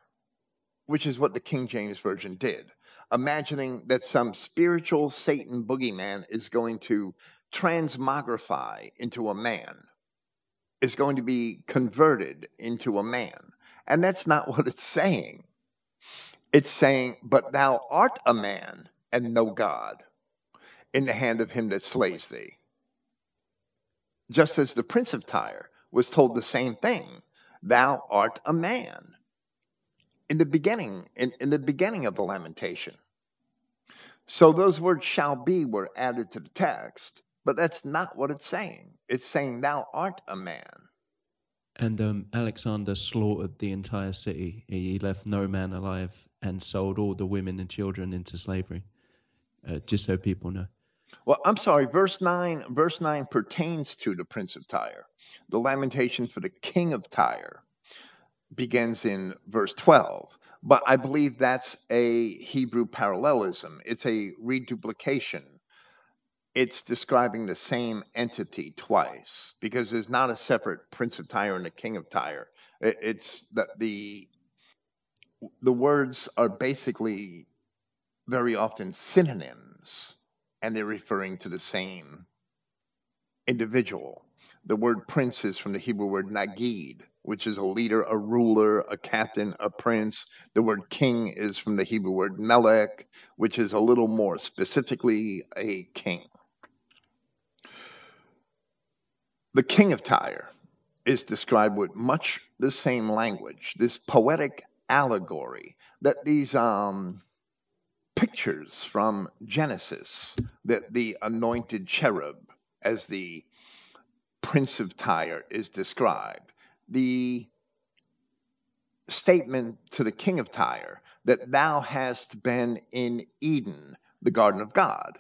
[SPEAKER 1] which is what the King James Version did, imagining that some spiritual Satan boogeyman is going to transmogrify into a man, is going to be converted into a man. And that's not what it's saying. It's saying, But thou art a man and no God in the hand of him that slays thee. Just as the prince of Tyre was told the same thing, Thou art a man in the beginning, in, in the beginning of the lamentation. So those words shall be were added to the text, but that's not what it's saying. It's saying, Thou art a man.
[SPEAKER 2] And um, Alexander slaughtered the entire city. He left no man alive and sold all the women and children into slavery. Uh, just so people know.
[SPEAKER 1] Well, I'm sorry. Verse nine. Verse nine pertains to the prince of Tyre. The lamentation for the king of Tyre begins in verse twelve. But I believe that's a Hebrew parallelism. It's a reduplication. It's describing the same entity twice because there's not a separate Prince of Tyre and the King of Tyre. It's that the the words are basically very often synonyms and they're referring to the same individual. The word prince is from the Hebrew word nagid, which is a leader, a ruler, a captain, a prince. The word king is from the Hebrew word melech, which is a little more specifically a king. The king of Tyre is described with much the same language, this poetic allegory that these um, pictures from Genesis, that the anointed cherub as the prince of Tyre is described the statement to the king of Tyre that thou hast been in Eden, the garden of God.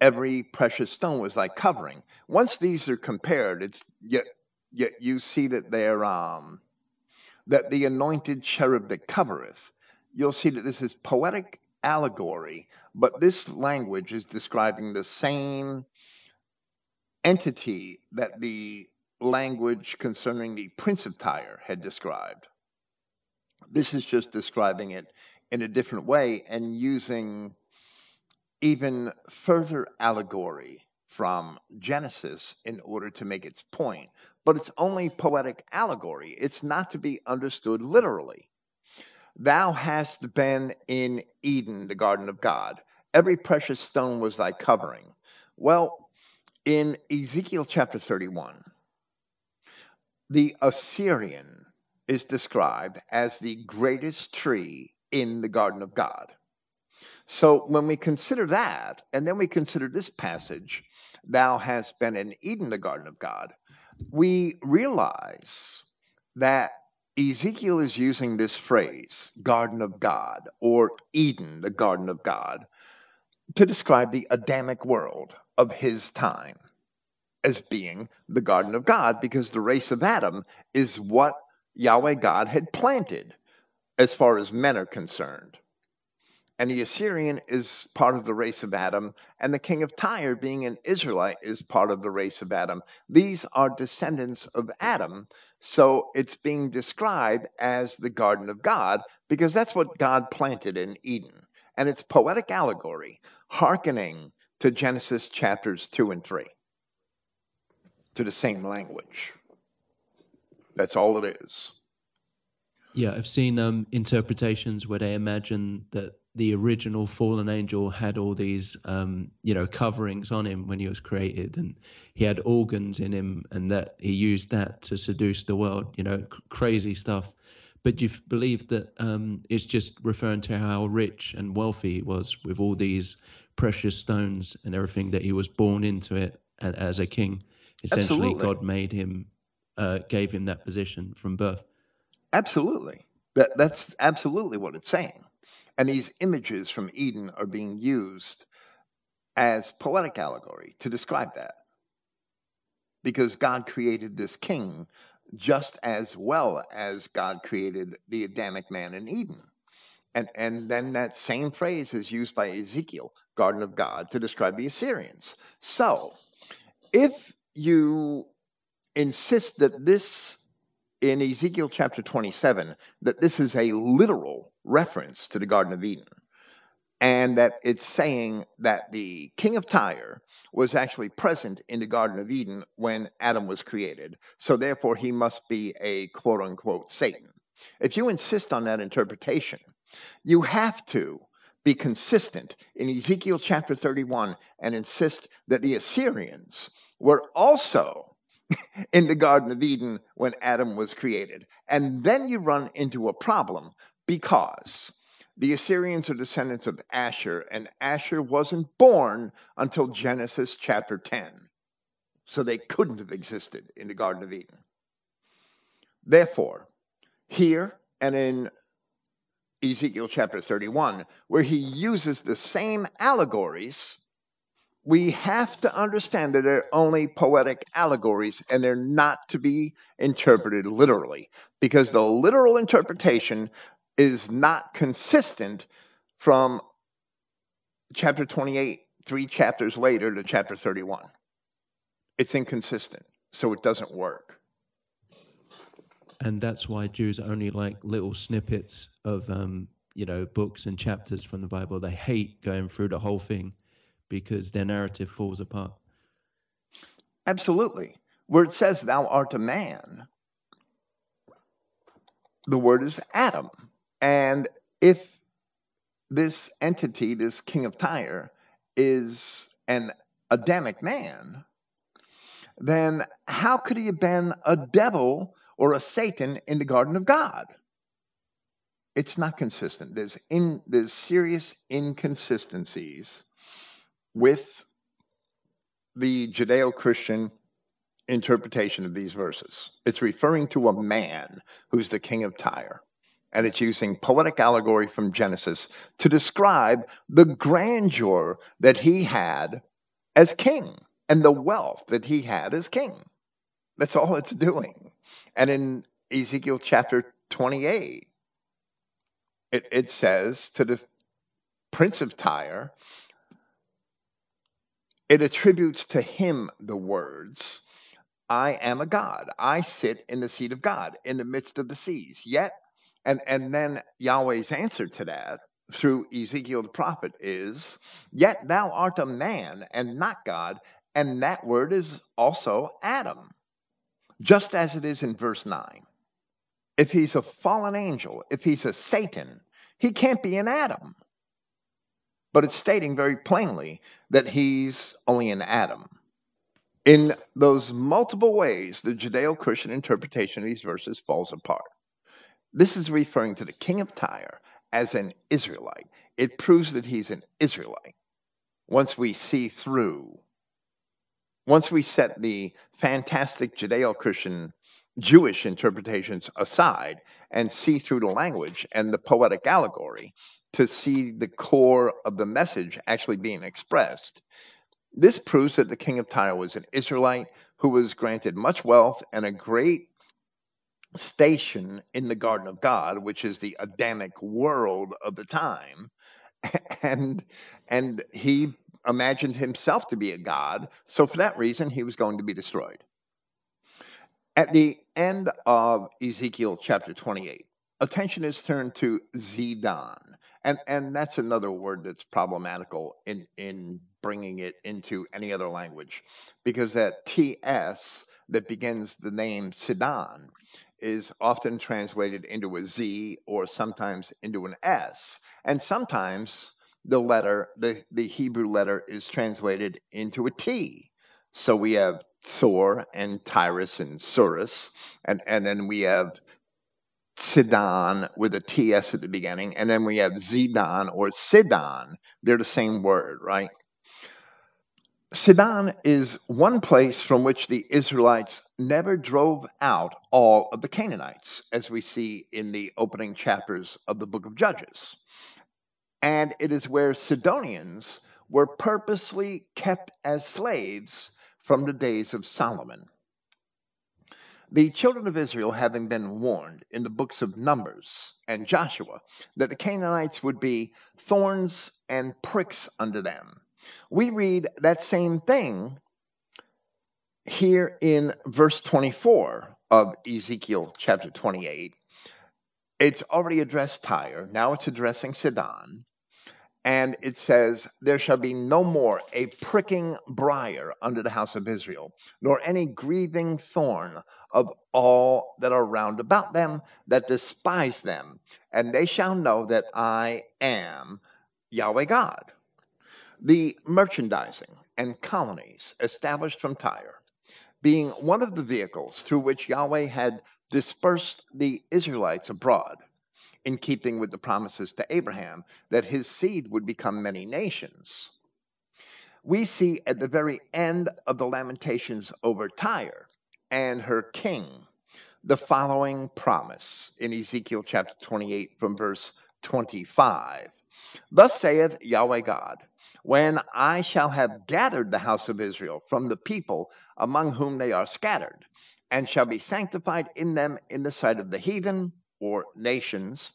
[SPEAKER 1] Every precious stone was thy covering. Once these are compared, it's yet yet you see that they're um that the anointed cherub that covereth, you'll see that this is poetic allegory, but this language is describing the same entity that the language concerning the Prince of Tyre had described. This is just describing it in a different way and using even further allegory from Genesis in order to make its point. But it's only poetic allegory, it's not to be understood literally. Thou hast been in Eden, the garden of God. Every precious stone was thy covering. Well, in Ezekiel chapter 31, the Assyrian is described as the greatest tree in the garden of God. So when we consider that, and then we consider this passage, thou hast been in Eden, the garden of God, we realize that Ezekiel is using this phrase, garden of God, or Eden, the garden of God, to describe the Adamic world of his time as being the garden of God because the race of Adam is what Yahweh God had planted as far as men are concerned. And the Assyrian is part of the race of Adam, and the king of Tyre, being an Israelite, is part of the race of Adam. These are descendants of Adam, so it's being described as the garden of God because that's what God planted in Eden. And it's poetic allegory, hearkening to Genesis chapters 2 and 3 to the same language. That's all it is.
[SPEAKER 2] Yeah, I've seen um, interpretations where they imagine that the original fallen angel had all these, um, you know, coverings on him when he was created, and he had organs in him, and that he used that to seduce the world. You know, c- crazy stuff. But you believe that um, it's just referring to how rich and wealthy he was with all these precious stones and everything that he was born into it and, as a king essentially Absolutely. God made him, uh, gave him that position from birth.
[SPEAKER 1] Absolutely. That, that's absolutely what it's saying. And these images from Eden are being used as poetic allegory to describe that. Because God created this king just as well as God created the Adamic man in Eden. And, and then that same phrase is used by Ezekiel, Garden of God, to describe the Assyrians. So, if you insist that this in Ezekiel chapter 27 that this is a literal reference to the Garden of Eden, and that it's saying that the king of Tyre was actually present in the Garden of Eden when Adam was created. So therefore, he must be a quote unquote Satan. If you insist on that interpretation, you have to be consistent in Ezekiel chapter 31 and insist that the Assyrians were also in the Garden of Eden when Adam was created. And then you run into a problem because the Assyrians are descendants of Asshur, and Asshur wasn't born until Genesis chapter 10. So they couldn't have existed in the Garden of Eden. Therefore, here and in Ezekiel chapter 31, where he uses the same allegories, we have to understand that they're only poetic allegories and they're not to be interpreted literally because the literal interpretation is not consistent from chapter 28, three chapters later to chapter 31. It's inconsistent, so it doesn't work.
[SPEAKER 2] And that's why Jews only like little snippets of, um, you know, books and chapters from the Bible. They hate going through the whole thing because their narrative falls apart.
[SPEAKER 1] Absolutely. Where it says, Thou art a man, the word is Adam. And if this entity, this king of Tyre, is an Adamic man, then how could he have been a devil or a Satan in the garden of God? It's not consistent. There's in there's serious inconsistencies with the Judeo-Christian interpretation of these verses. It's referring to a man who's the king of Tyre and it's using poetic allegory from Genesis to describe the grandeur that he had as king and the wealth that he had as king. That's all it's doing. And in Ezekiel chapter 28, it, it says to the prince of Tyre, it attributes to him the words, I am a God. I sit in the seat of God in the midst of the seas. Yet and and then Yahweh's answer to that through Ezekiel the prophet is, Yet thou art a man and not God, and that word is also Adam, just as it is in verse 9. If he's a fallen angel, if he's a Satan, he can't be an Adam. But it's stating very plainly that he's only an Adam. In those multiple ways, the Judeo Christian interpretation of these verses falls apart. This is referring to the king of Tyre as an Israelite. It proves that he's an Israelite. Once we see through, once we set the fantastic Judeo Christian Jewish interpretations aside and see through the language and the poetic allegory to see the core of the message actually being expressed, this proves that the king of Tyre was an Israelite who was granted much wealth and a great station in the Garden of God, which is the Adamic world of the time, and and he imagined himself to be a god. So for that reason, he was going to be destroyed. At the end of Ezekiel chapter 28, attention is turned to Zidon. And, and that's another word that's problematical in, in bringing it into any other language because that TS that begins the name Sidon is often translated into a Z or sometimes into an S. And sometimes the letter, the, the Hebrew letter, is translated into a T. So we have Thor and Tyrus and Suros, and, and then we have Sidon with a TS at the beginning, and then we have Zidon or Sidon. They're the same word, right? Sidon is one place from which the Israelites never drove out all of the Canaanites, as we see in the opening chapters of the book of Judges. And it is where Sidonians were purposely kept as slaves from the days of Solomon. The children of Israel, having been warned in the books of Numbers and Joshua that the Canaanites would be thorns and pricks unto them, we read that same thing here in verse 24 of Ezekiel chapter 28. It's already addressed Tyre, now it's addressing Sidon. And it says, There shall be no more a pricking briar under the house of Israel, nor any grieving thorn of all that are round about them that despise them. And they shall know that I am Yahweh God the merchandising and colonies established from Tyre, being one of the vehicles through which Yahweh had dispersed the Israelites abroad, in keeping with the promises to Abraham that his seed would become many nations. We see at the very end of the Lamentations over Tyre and her king the following promise in Ezekiel chapter 28 from verse 25. Thus saith Yahweh God, when I shall have gathered the house of Israel from the people among whom they are scattered, and shall be sanctified in them in the sight of the heathen or nations,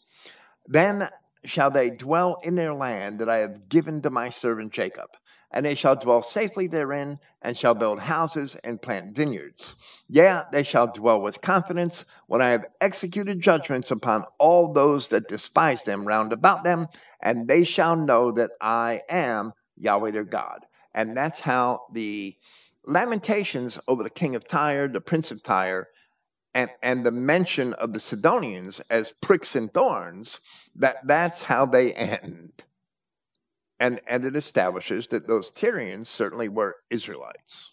[SPEAKER 1] then shall they dwell in their land that I have given to my servant Jacob and they shall dwell safely therein, and shall build houses and plant vineyards. Yea, they shall dwell with confidence when I have executed judgments upon all those that despise them round about them, and they shall know that I am Yahweh their God. And that's how the lamentations over the king of Tyre, the prince of Tyre, and, and the mention of the Sidonians as pricks and thorns, that that's how they end and, and it establishes that those Tyrians certainly were Israelites.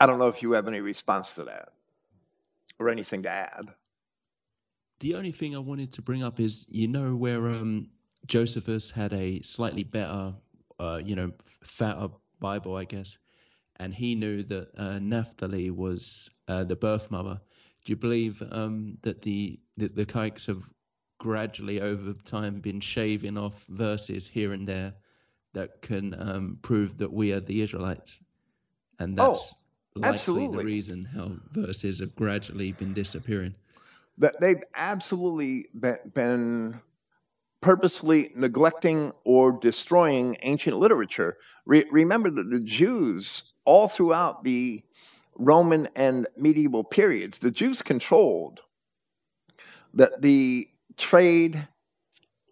[SPEAKER 1] I don't know if you have any response to that or anything to add.
[SPEAKER 2] The only thing I wanted to bring up is you know where um, Josephus had a slightly better, uh, you know, fatter Bible, I guess, and he knew that uh, Naphtali was uh, the birth mother. Do you believe um, that the that the Kikes have gradually over time been shaving off verses here and there that can um, prove that we are the Israelites, and that's oh, likely absolutely. the reason how verses have gradually been disappearing.
[SPEAKER 1] That they've absolutely been purposely neglecting or destroying ancient literature. Re- remember that the Jews, all throughout the Roman and medieval periods, the Jews controlled that the trade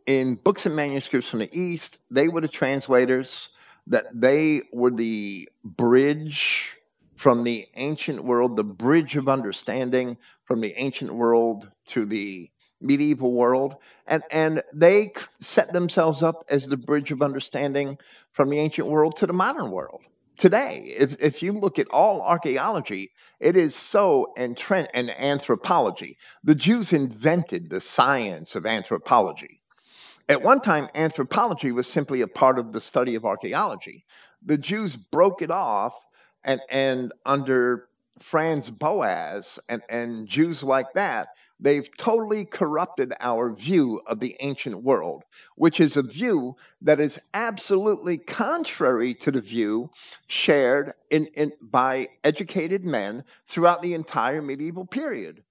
[SPEAKER 1] in books and manuscripts from the East. They were the translators, that they were the bridge from the ancient world, the bridge of understanding from the ancient world to the medieval world. And, and they set themselves up as the bridge of understanding from the ancient world to the modern world today. If, if you look at all archaeology, it is so entrenched and anthropology. The Jews invented the science of anthropology. At one time, anthropology was simply a part of the study of archaeology. The Jews broke it off, and, and under Franz Boas and, and Jews like that, They've totally corrupted our view of the ancient world, which is a view that is absolutely contrary to the view shared in, in, by educated men throughout the entire medieval period.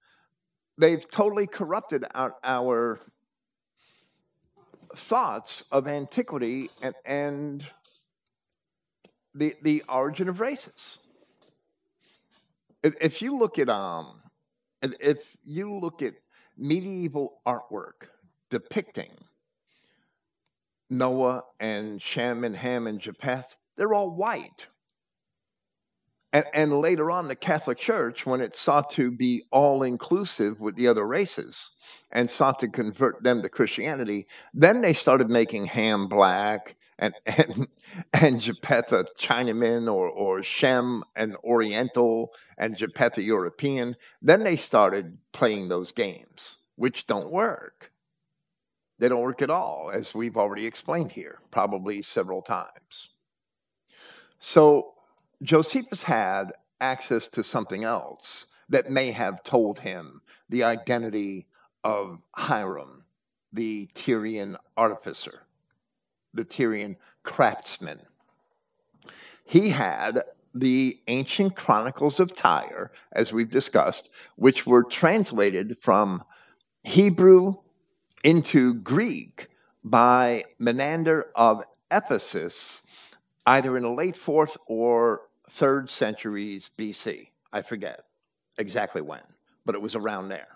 [SPEAKER 1] They've totally corrupted our, our thoughts of antiquity and, and the, the origin of races. If, if you look at um, and if you look at medieval artwork depicting Noah and Shem and Ham and Japheth, they're all white. And, and later on, the Catholic Church, when it sought to be all inclusive with the other races and sought to convert them to Christianity, then they started making Ham black and and and Japheth a Chinaman or or Shem an Oriental and Japheth a European. Then they started playing those games, which don't work. They don't work at all, as we've already explained here, probably several times. So Josephus had access to something else that may have told him the identity of Hiram, the Tyrian artificer the Tyrian craftsman. He had the ancient chronicles of Tyre, as we've discussed, which were translated from Hebrew into Greek by Menander of Ephesus, either in the late fourth or third centuries BC. I forget exactly when, but it was around there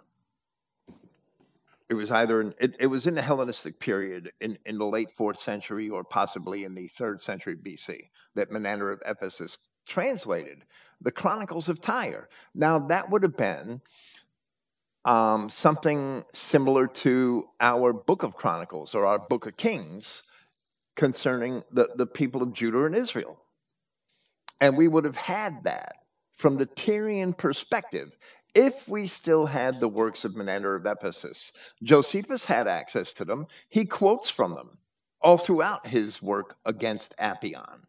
[SPEAKER 1] it was either in, it, it was in the Hellenistic period in, in the late fourth century or possibly in the third century BC that Menander of Ephesus translated the Chronicles of Tyre. Now that would have been um, something similar to our Book of Chronicles or our Book of Kings concerning the, the people of Judah and Israel. And we would have had that from the Tyrian perspective if we still had the works of Menander of Ephesus, Josephus had access to them. He quotes from them all throughout his work against Apion.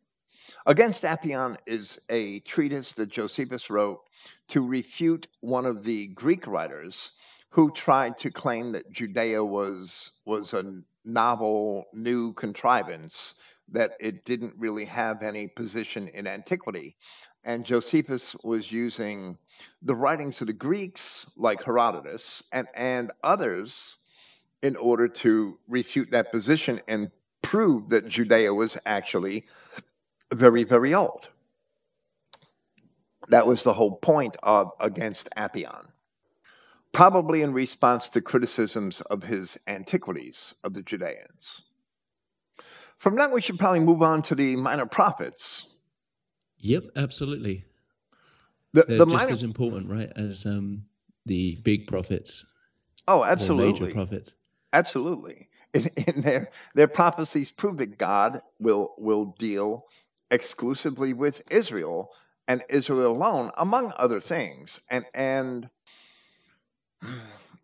[SPEAKER 1] Against Apion is a treatise that Josephus wrote to refute one of the Greek writers who tried to claim that Judea was was a novel new contrivance that it didn't really have any position in antiquity and Josephus was using the writings of the Greeks, like Herodotus, and, and others in order to refute that position and prove that Judea was actually very, very old. That was the whole point of Against Apion. Probably in response to criticisms of his antiquities of the Judeans. From that, we should probably move on to the minor prophets.
[SPEAKER 2] Yep, absolutely. The, They're the just minor... as important, right, as um, the big prophets.
[SPEAKER 1] Oh, absolutely.
[SPEAKER 2] Major prophets.
[SPEAKER 1] Absolutely. In, in, their their prophecies prove that God will will deal exclusively with Israel and Israel alone, among other things. And and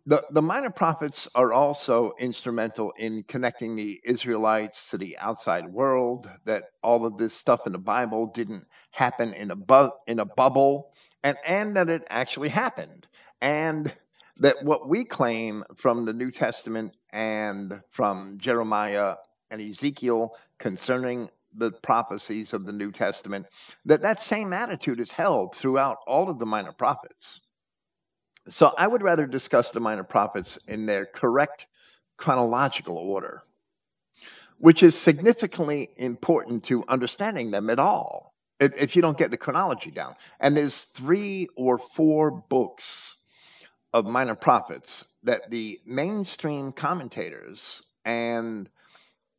[SPEAKER 1] the, the minor prophets are also instrumental in connecting the Israelites to the outside world, that all of this stuff in the Bible didn't happen in a, bu- in a bubble, and, and that it actually happened. And that what we claim from the New Testament and from Jeremiah and Ezekiel concerning the prophecies of the New Testament, that that same attitude is held throughout all of the minor prophets. So I would rather discuss the minor prophets in their correct chronological order, which is significantly important to understanding them at all if you don't get the chronology down. And there's three or four books of minor prophets that the mainstream commentators and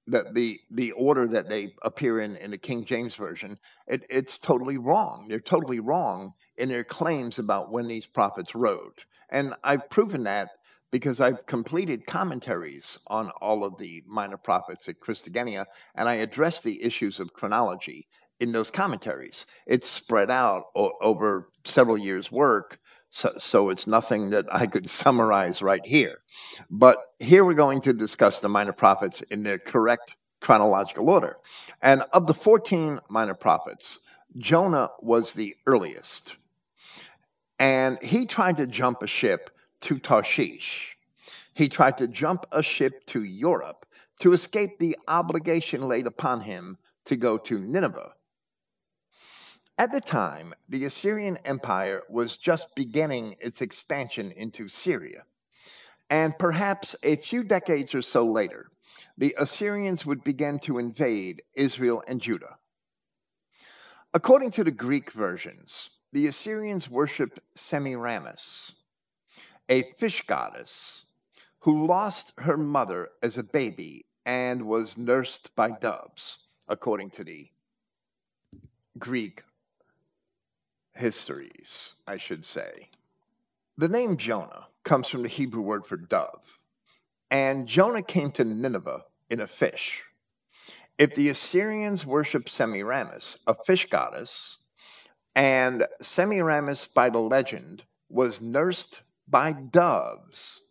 [SPEAKER 1] that the the order that they appear in in the King James version, it, it's totally wrong. They're totally wrong in their claims about when these prophets wrote. And I've proven that because I've completed commentaries on all of the minor prophets at Christogenea, and I address the issues of chronology in those commentaries. It's spread out o- over several years' work, so, so it's nothing that I could summarize right here. But here we're going to discuss the minor prophets in their correct chronological order. And of the 14 minor prophets, Jonah was the earliest and he tried to jump a ship to Tarshish. He tried to jump a ship to Europe to escape the obligation laid upon him to go to Nineveh. At the time, the Assyrian Empire was just beginning its expansion into Syria. And perhaps a few decades or so later, the Assyrians would begin to invade Israel and Judah. According to the Greek versions, the Assyrians worshiped Semiramis, a fish goddess who lost her mother as a baby and was nursed by doves, according to the Greek histories, I should say. The name Jonah comes from the Hebrew word for dove, and Jonah came to Nineveh in a fish. If the Assyrians worshiped Semiramis, a fish goddess, and Semiramis, by the legend, was nursed by doves.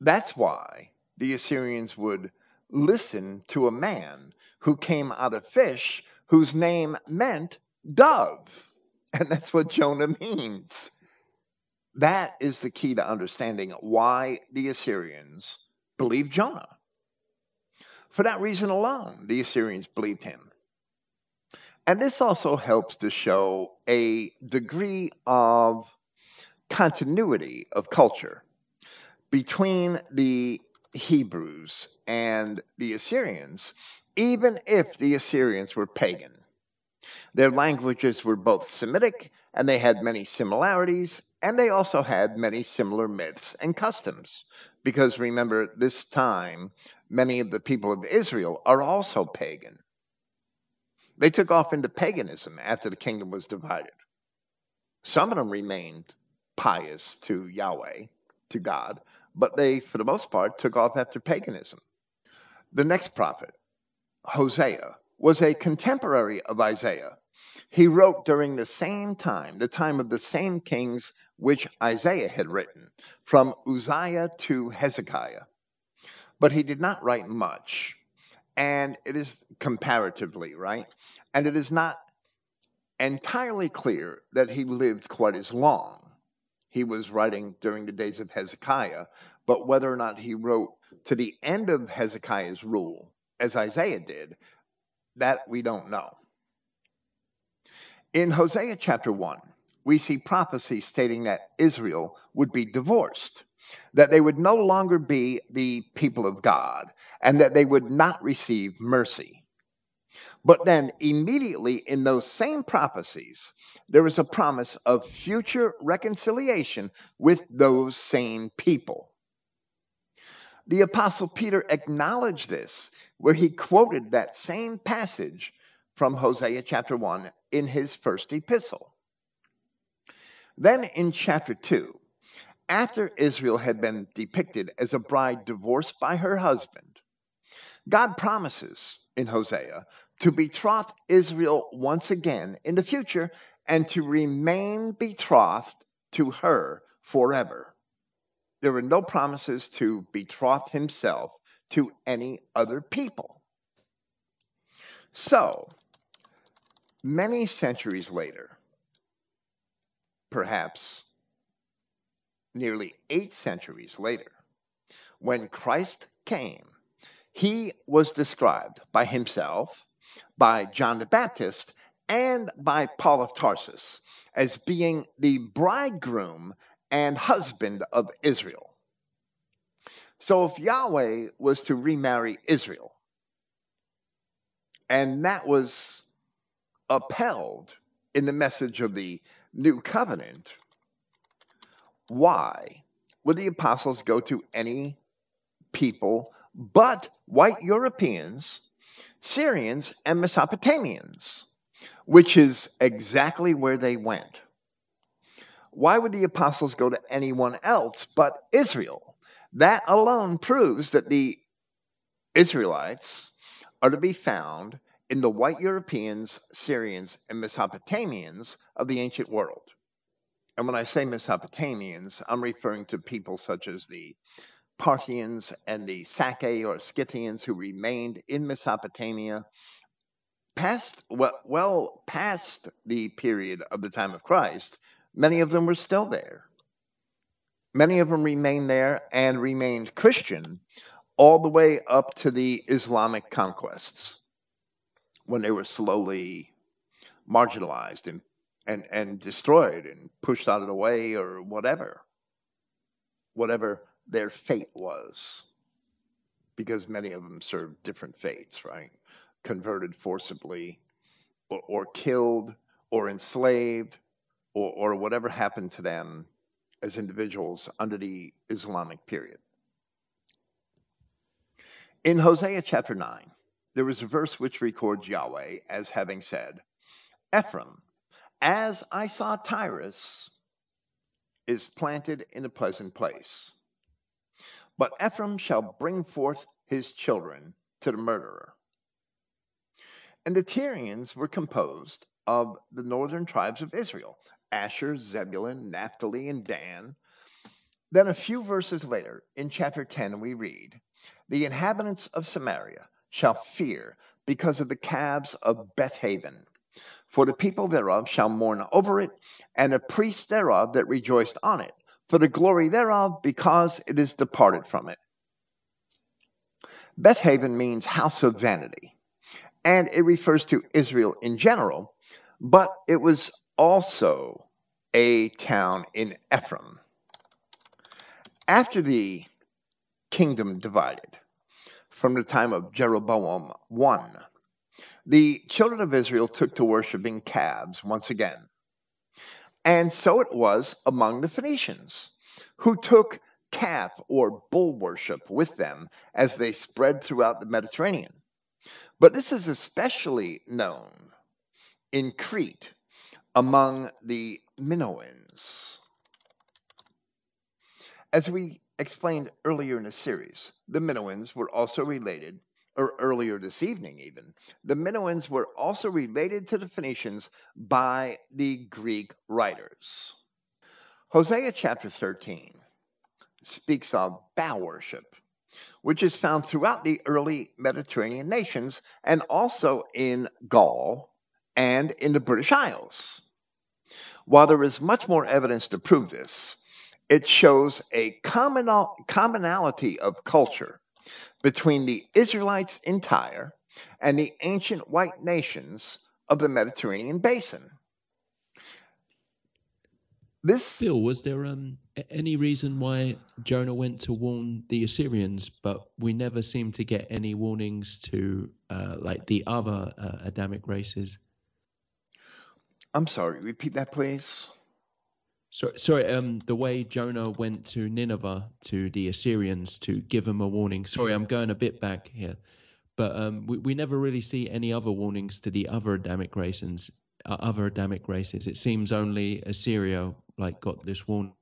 [SPEAKER 1] That's why the Assyrians would listen to a man who came out of fish whose name meant dove. And that's what Jonah means. That is the key to understanding why the Assyrians believed Jonah. For that reason alone, the Assyrians believed him. And this also helps to show a degree of continuity of culture between the Hebrews and the Assyrians, even if the Assyrians were pagan. Their languages were both Semitic and they had many similarities, and they also had many similar myths and customs. Because remember, this time, many of the people of Israel are also pagan. They took off into paganism after the kingdom was divided. Some of them remained pious to Yahweh, to God, but they, for the most part, took off after paganism. The next prophet, Hosea, was a contemporary of Isaiah, He wrote during the same time, the time of the same kings which Isaiah had written, from Uzziah to Hezekiah. But he did not write much, and it is comparatively, right? And it is not entirely clear that he lived quite as long. He was writing during the days of Hezekiah, but whether or not he wrote to the end of Hezekiah's rule, as Isaiah did, that we don't know. In Hosea chapter 1, we see prophecy stating that Israel would be divorced, that they would no longer be the people of God, and that they would not receive mercy. But then, immediately in those same prophecies, there is a promise of future reconciliation with those same people. The Apostle Peter acknowledged this, where he quoted that same passage from Hosea chapter 1 in his first epistle. Then in chapter 2, after Israel had been depicted as a bride divorced by her husband, God promises in Hosea to betroth Israel once again in the future and to remain betrothed to her forever there were no promises to betroth himself to any other people. So, many centuries later, perhaps nearly eight centuries later, when Christ came, he was described by himself, by John the Baptist, and by Paul of Tarsus as being the bridegroom and husband of Israel. So if Yahweh was to remarry Israel, and that was upheld in the message of the new covenant, why would the apostles go to any people but white Europeans, Syrians, and Mesopotamians, which is exactly where they went? why would the apostles go to anyone else but Israel? That alone proves that the Israelites are to be found in the white Europeans, Syrians, and Mesopotamians of the ancient world. And when I say Mesopotamians, I'm referring to people such as the Parthians and the Sacae or Scythians who remained in Mesopotamia past well, well past the period of the time of Christ many of them were still there. Many of them remained there and remained Christian all the way up to the Islamic conquests when they were slowly marginalized and, and, and destroyed and pushed out of the way or whatever, whatever their fate was. Because many of them served different fates, right? Converted forcibly or, or killed or enslaved or, or whatever happened to them as individuals under the Islamic period. In Hosea chapter 9, there is a verse which records Yahweh as having said, Ephraim, as I saw Tyrus, is planted in a pleasant place. But Ephraim shall bring forth his children to the murderer. And the Tyrians were composed of the northern tribes of Israel, Asher, Zebulun, Naphtali, and Dan. Then a few verses later, in chapter 10, we read, The inhabitants of Samaria shall fear because of the calves of Bethaven. For the people thereof shall mourn over it, and the priests thereof that rejoiced on it, for the glory thereof, because it is departed from it. Bethaven means house of vanity, and it refers to Israel in general, but it was also a town in Ephraim. After the kingdom divided, from the time of Jeroboam I, the children of Israel took to worshiping calves once again. And so it was among the Phoenicians, who took calf or bull worship with them as they spread throughout the Mediterranean. But this is especially known in Crete among the Minoans. As we explained earlier in the series, the Minoans were also related or earlier this evening, even, the Minoans were also related to the Phoenicians by the Greek writers. Hosea chapter 13 speaks of Baal worship, which is found throughout the early Mediterranean nations and also in Gaul and in the British Isles. While there is much more evidence to prove this, it shows a commonal, commonality of culture between the Israelites in Tyre and the ancient white nations of the Mediterranean basin.
[SPEAKER 2] This still was there um, any reason why Jonah went to warn the Assyrians, but we never seem to get any warnings to uh, like the other uh, Adamic races?
[SPEAKER 1] I'm sorry. Repeat that, please.
[SPEAKER 2] Sorry, sorry. Um, the way Jonah went to Nineveh to the Assyrians to give them a warning. Sorry, I'm going a bit back here, but um, we we never really see any other warnings to the other Adamic races. Uh, other Adamic races. It seems only Assyria like got this warning.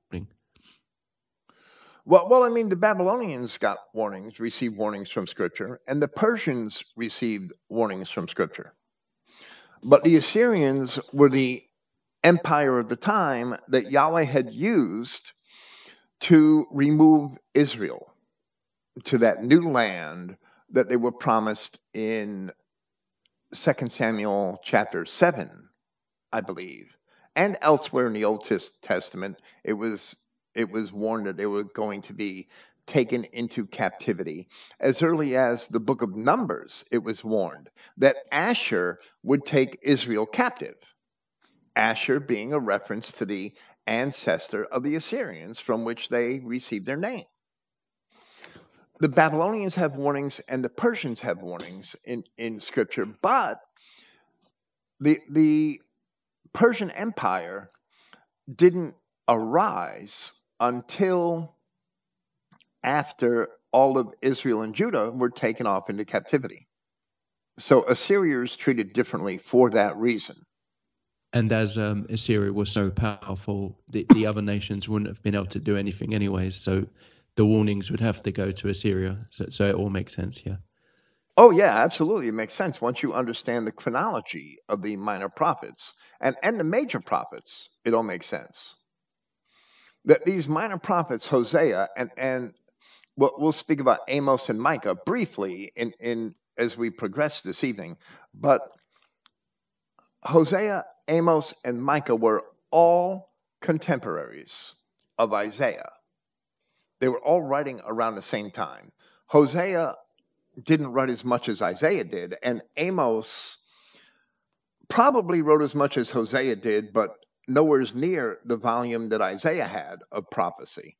[SPEAKER 1] Well, well, I mean, the Babylonians got warnings, received warnings from Scripture, and the Persians received warnings from Scripture. But the Assyrians were the empire of the time that Yahweh had used to remove Israel to that new land that they were promised in 2 Samuel chapter 7, I believe. And elsewhere in the Old Testament, it was it was warned that they were going to be taken into captivity. As early as the book of Numbers, it was warned that Asshur would take Israel captive. Asshur being a reference to the ancestor of the Assyrians from which they received their name. The Babylonians have warnings and the Persians have warnings in, in scripture, but the, the Persian Empire didn't arise until after all of Israel and Judah were taken off into captivity. So Assyria is treated differently for that reason.
[SPEAKER 2] And as um, Assyria was so powerful, the, the other nations wouldn't have been able to do anything anyways. So the warnings would have to go to Assyria. So, so it all makes sense, yeah.
[SPEAKER 1] Oh, yeah, absolutely. It makes sense once you understand the chronology of the minor prophets and, and the major prophets. It all makes sense. That these minor prophets, Hosea, and, and we'll, we'll speak about Amos and Micah briefly in, in as we progress this evening, but Hosea Amos, and Micah were all contemporaries of Isaiah. They were all writing around the same time. Hosea didn't write as much as Isaiah did, and Amos probably wrote as much as Hosea did, but nowhere's near the volume that Isaiah had of prophecy.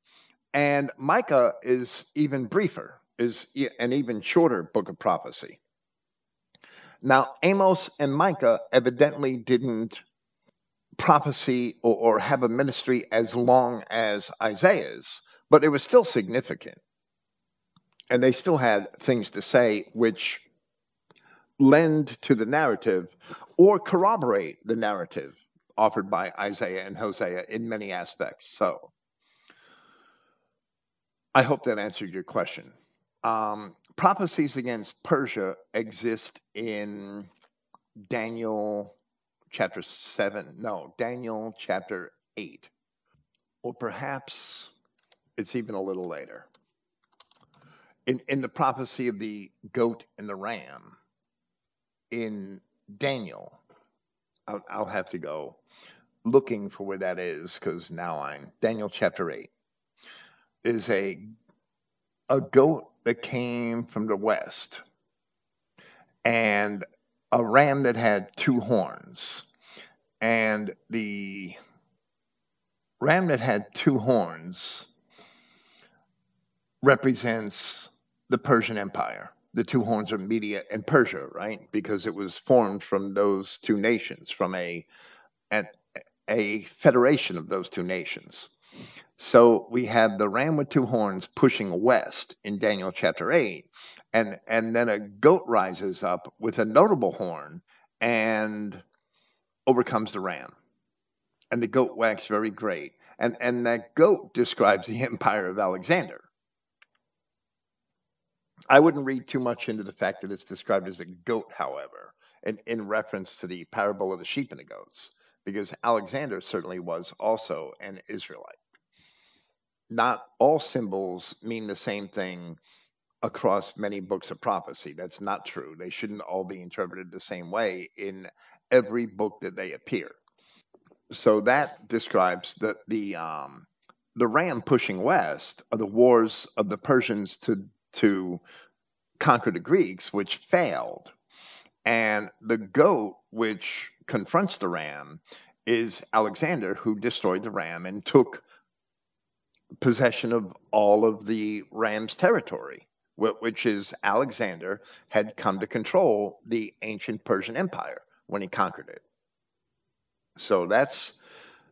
[SPEAKER 1] And Micah is even briefer, is an even shorter book of prophecy. Now, Amos and Micah evidently didn't prophecy or, or, have a ministry as long as Isaiah's, but it was still significant. And they still had things to say which lend to the narrative or corroborate the narrative offered by Isaiah and Hosea in many aspects. So I hope that answered your question. Um, prophecies against Persia exist in Daniel chapter 7, no, Daniel chapter 8. Or perhaps it's even a little later. In, in the prophecy of the goat and the ram, in Daniel, I'll, I'll have to go looking for where that is because now I'm Daniel chapter 8 is a a goat that came from the west and a ram that had two horns. And the ram that had two horns represents the Persian Empire. The two horns are Media and Persia, right? Because it was formed from those two nations, from a, a, a federation of those two nations. So we have the ram with two horns pushing west in Daniel chapter 8. And, and then a goat rises up with a notable horn and overcomes the ram. And the goat waxed very great. And, and that goat describes the empire of Alexander. I wouldn't read too much into the fact that it's described as a goat, however, in, in reference to the parable of the sheep and the goats, because Alexander certainly was also an Israelite. Not all symbols mean the same thing across many books of prophecy. That's not true. They shouldn't all be interpreted the same way in every book that they appear. So that describes the the um, the ram pushing west are the wars of the Persians to to conquer the Greeks, which failed, and the goat, which confronts the ram, is Alexander, who destroyed the ram and took possession of all of the ram's territory, which is Alexander had come to control the ancient Persian Empire when he conquered it. So that's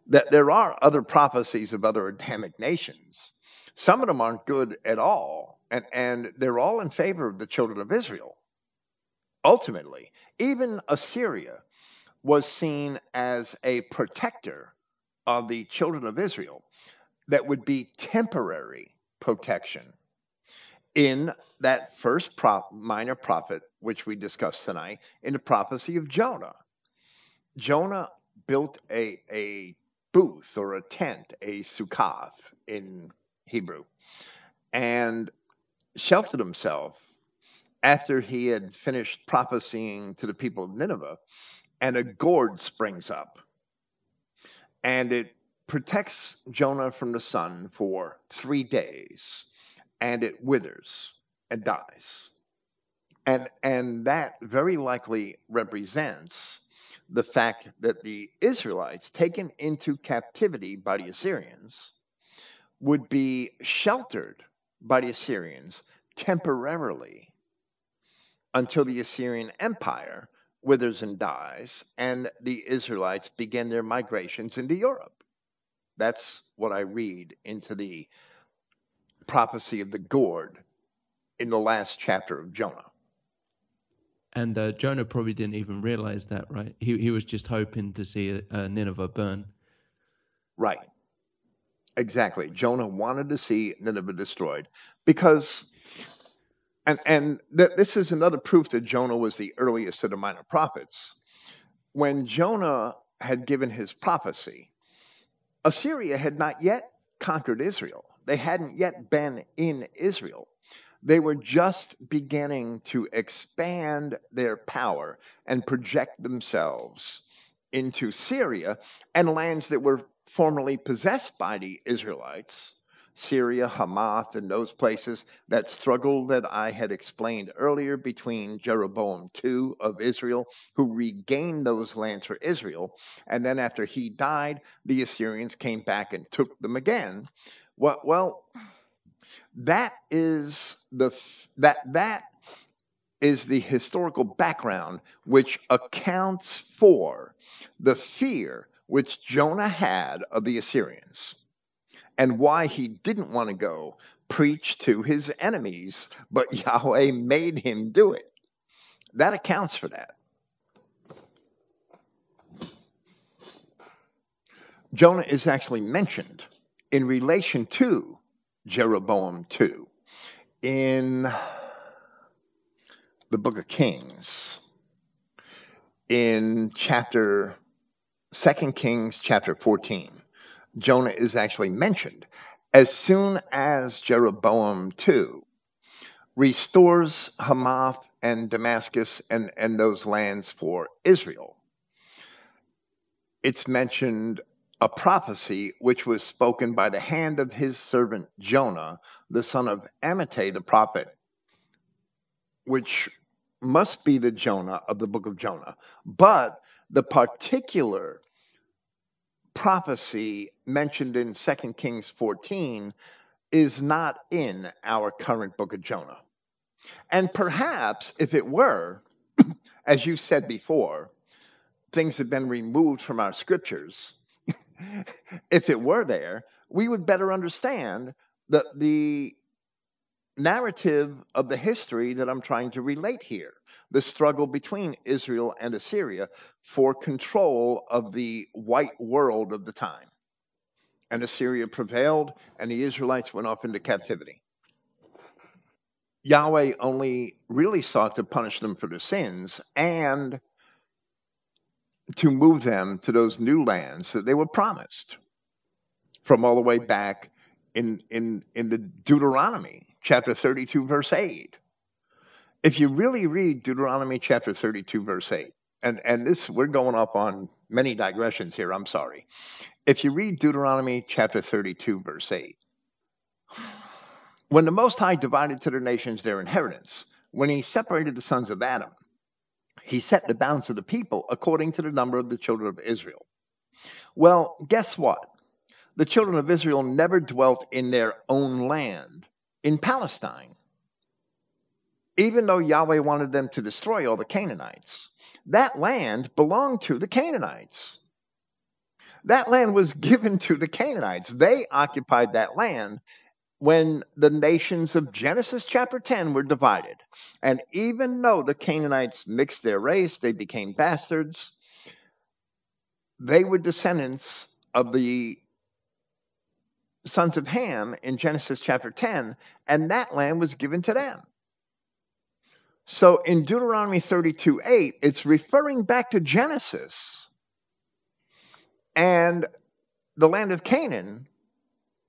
[SPEAKER 1] that there are other prophecies of other Adamic nations. Some of them aren't good at all, and, and they're all in favor of the children of Israel. Ultimately, even Assyria was seen as a protector of the children of Israel that would be temporary protection in that first prop, minor prophet, which we discussed tonight, in the prophecy of Jonah. Jonah built a, a booth or a tent, a sukkath in Hebrew, and sheltered himself after he had finished prophesying to the people of Nineveh, and a gourd springs up. And it protects Jonah from the sun for three days, and it withers and dies. And, and that very likely represents the fact that the Israelites, taken into captivity by the Assyrians, would be sheltered by the Assyrians temporarily until the Assyrian Empire withers and dies and the Israelites begin their migrations into Europe. That's what I read into the prophecy of the gourd in the last chapter of Jonah.
[SPEAKER 2] And uh, Jonah probably didn't even realize that, right? He he was just hoping to see uh, Nineveh burn.
[SPEAKER 1] Right. Exactly. Jonah wanted to see Nineveh destroyed because, and and th- this is another proof that Jonah was the earliest of the minor prophets. When Jonah had given his prophecy, Assyria had not yet conquered Israel. They hadn't yet been in Israel. They were just beginning to expand their power and project themselves into Syria and lands that were formerly possessed by the Israelites. Syria, Hamath, and those places, that struggle that I had explained earlier between Jeroboam II of Israel, who regained those lands for Israel, and then after he died, the Assyrians came back and took them again. Well, well that is the that that is the historical background which accounts for the fear which Jonah had of the Assyrians and why he didn't want to go preach to his enemies, but Yahweh made him do it. That accounts for that. Jonah is actually mentioned in relation to Jeroboam II in the book of Kings, in chapter 2 Kings, chapter 14, Jonah is actually mentioned as soon as Jeroboam II restores Hamath and Damascus and, and those lands for Israel. It's mentioned a prophecy which was spoken by the hand of his servant Jonah, the son of Amittai the prophet, which must be the Jonah of the book of Jonah. But the particular prophecy mentioned in 2 Kings 14 is not in our current book of Jonah. And perhaps if it were, as you said before, things have been removed from our scriptures if it were there, we would better understand the, the narrative of the history that I'm trying to relate here the struggle between Israel and Assyria for control of the white world of the time. And Assyria prevailed, and the Israelites went off into captivity. Yahweh only really sought to punish them for their sins and to move them to those new lands that they were promised from all the way back in, in, in the Deuteronomy, chapter 32, verse 8. If you really read Deuteronomy chapter 32, verse 8, and, and this, we're going up on many digressions here, I'm sorry. If you read Deuteronomy chapter 32, verse 8, when the Most High divided to the nations their inheritance, when he separated the sons of Adam, he set the balance of the people according to the number of the children of Israel. Well, guess what? The children of Israel never dwelt in their own land in Palestine. Even though Yahweh wanted them to destroy all the Canaanites, that land belonged to the Canaanites. That land was given to the Canaanites. They occupied that land when the nations of Genesis chapter 10 were divided. And even though the Canaanites mixed their race, they became bastards, they were descendants of the sons of Ham in Genesis chapter 10, and that land was given to them. So in Deuteronomy 32 8, it's referring back to Genesis. And the land of Canaan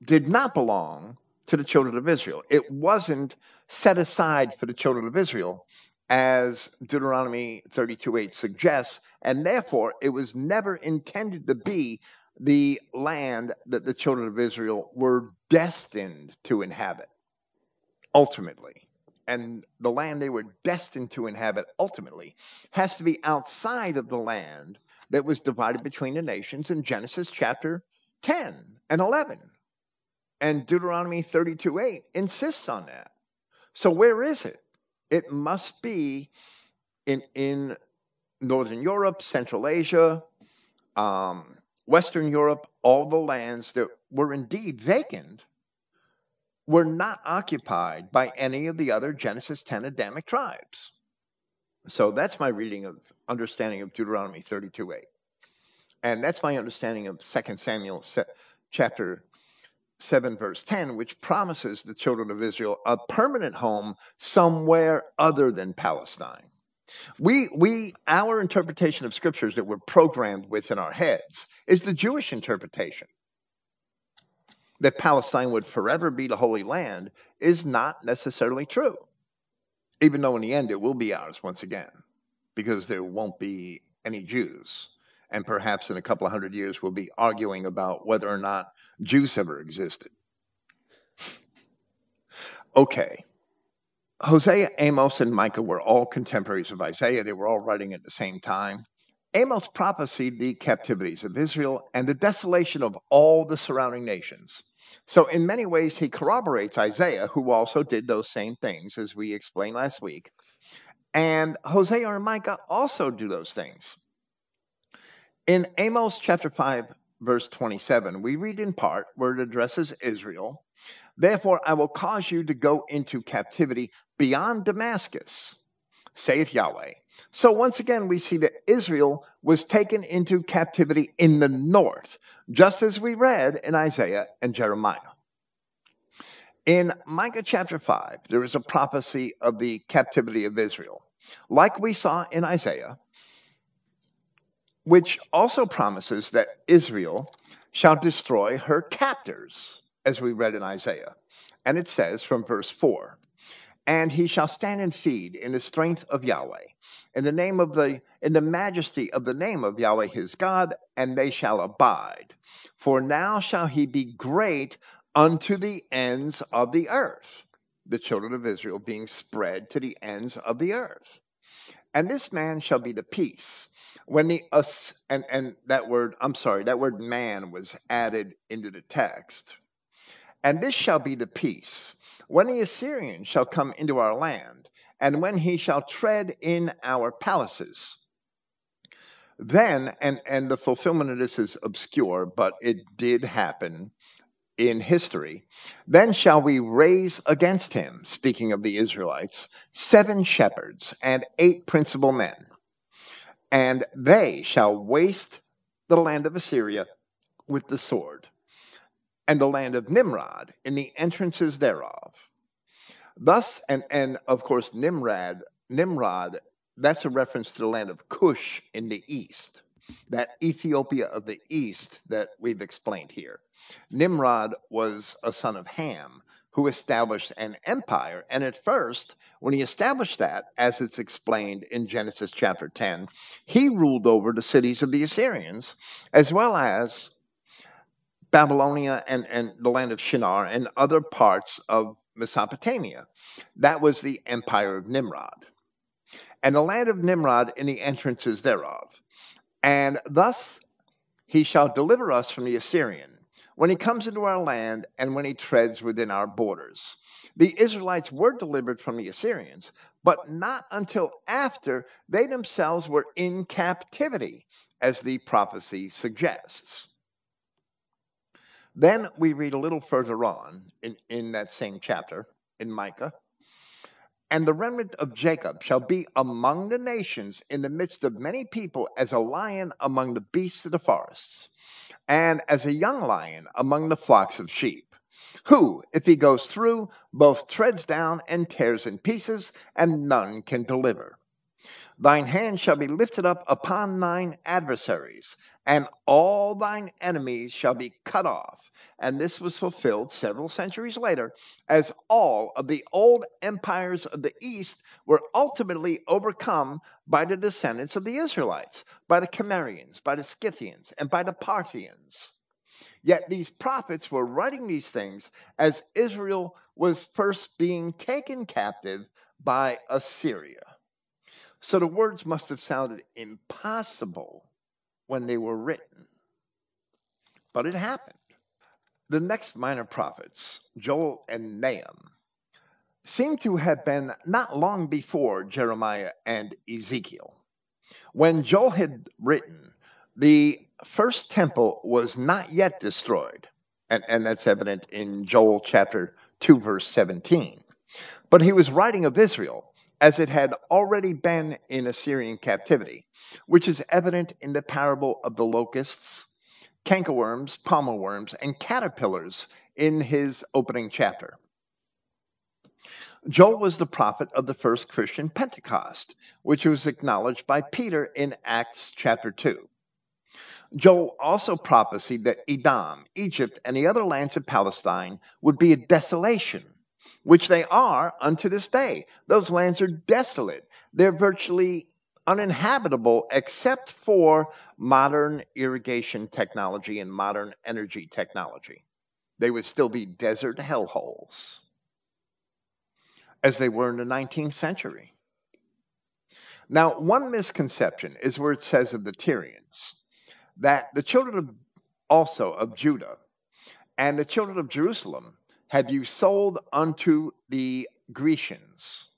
[SPEAKER 1] did not belong to the children of Israel. It wasn't set aside for the children of Israel, as Deuteronomy 32 8 suggests, and therefore it was never intended to be the land that the children of Israel were destined to inhabit ultimately. And the land they were destined to inhabit ultimately has to be outside of the land that was divided between the nations in Genesis chapter 10 and 11. And Deuteronomy 32 8 insists on that. So where is it? It must be in, in Northern Europe, Central Asia, um, Western Europe, all the lands that were indeed vacant were not occupied by any of the other Genesis 10 Adamic tribes. So that's my reading of understanding of Deuteronomy 32 8. And that's my understanding of 2 Samuel chapter 7 verse 10 which promises the children of Israel a permanent home somewhere other than Palestine. We we our interpretation of scriptures that we're programmed with in our heads is the Jewish interpretation. That Palestine would forever be the holy land is not necessarily true. Even though in the end it will be ours once again because there won't be any Jews and perhaps in a couple of hundred years we'll be arguing about whether or not Jews ever existed. Okay. Hosea, Amos, and Micah were all contemporaries of Isaiah. They were all writing at the same time. Amos prophesied the captivities of Israel and the desolation of all the surrounding nations. So, in many ways, he corroborates Isaiah, who also did those same things, as we explained last week. And Hosea and Micah also do those things. In Amos chapter 5, verse 27, we read in part where it addresses Israel. Therefore, I will cause you to go into captivity beyond Damascus, saith Yahweh. So once again, we see that Israel was taken into captivity in the north, just as we read in Isaiah and Jeremiah. In Micah chapter 5, there is a prophecy of the captivity of Israel. Like we saw in Isaiah, which also promises that Israel shall destroy her captors, as we read in Isaiah. And it says from verse 4 And he shall stand and feed in the strength of Yahweh, in the name of the in the majesty of the name of Yahweh his God, and they shall abide. For now shall he be great unto the ends of the earth. The children of Israel being spread to the ends of the earth. And this man shall be the peace when the us and and that word i'm sorry that word man was added into the text and this shall be the peace when the assyrian shall come into our land and when he shall tread in our palaces then and and the fulfillment of this is obscure but it did happen in history then shall we raise against him speaking of the israelites seven shepherds and eight principal men and they shall waste the land of Assyria with the sword, and the land of Nimrod in the entrances thereof. Thus, and, and of course, Nimrod, Nimrod, that's a reference to the land of Cush in the east, that Ethiopia of the east that we've explained here. Nimrod was a son of Ham who established an empire. And at first, when he established that, as it's explained in Genesis chapter 10, he ruled over the cities of the Assyrians, as well as Babylonia and, and the land of Shinar and other parts of Mesopotamia. That was the empire of Nimrod. And the land of Nimrod in the entrances thereof. And thus he shall deliver us from the Assyrian when he comes into our land and when he treads within our borders. The Israelites were delivered from the Assyrians, but not until after they themselves were in captivity, as the prophecy suggests. Then we read a little further on in, in that same chapter in Micah. And the remnant of Jacob shall be among the nations in the midst of many people as a lion among the beasts of the forests and as a young lion among the flocks of sheep, who, if he goes through, both treads down and tears in pieces, and none can deliver. Thine hand shall be lifted up upon thine adversaries, and all thine enemies shall be cut off. And this was fulfilled several centuries later, as all of the old empires of the East were ultimately overcome by the descendants of the Israelites, by the Cimmerians, by the Scythians, and by the Parthians. Yet these prophets were writing these things as Israel was first being taken captive by Assyria. So the words must have sounded impossible when they were written. But it happened. The next minor prophets, Joel and Nahum, seem to have been not long before Jeremiah and Ezekiel. When Joel had written, the first temple was not yet destroyed, and, and that's evident in Joel chapter 2, verse 17. But he was writing of Israel as it had already been in Assyrian captivity, which is evident in the parable of the locusts, cankerworms, palmer worms, and caterpillars in his opening chapter. Joel was the prophet of the first Christian Pentecost, which was acknowledged by Peter in Acts chapter 2. Joel also prophesied that Edom, Egypt, and the other lands of Palestine would be a desolation, which they are unto this day. Those lands are desolate. They're virtually uninhabitable except for modern irrigation technology and modern energy technology. They would still be desert hellholes as they were in the 19th century. Now, one misconception is where it says of the Tyrians that the children of also of Judah and the children of Jerusalem have you sold unto the Grecians.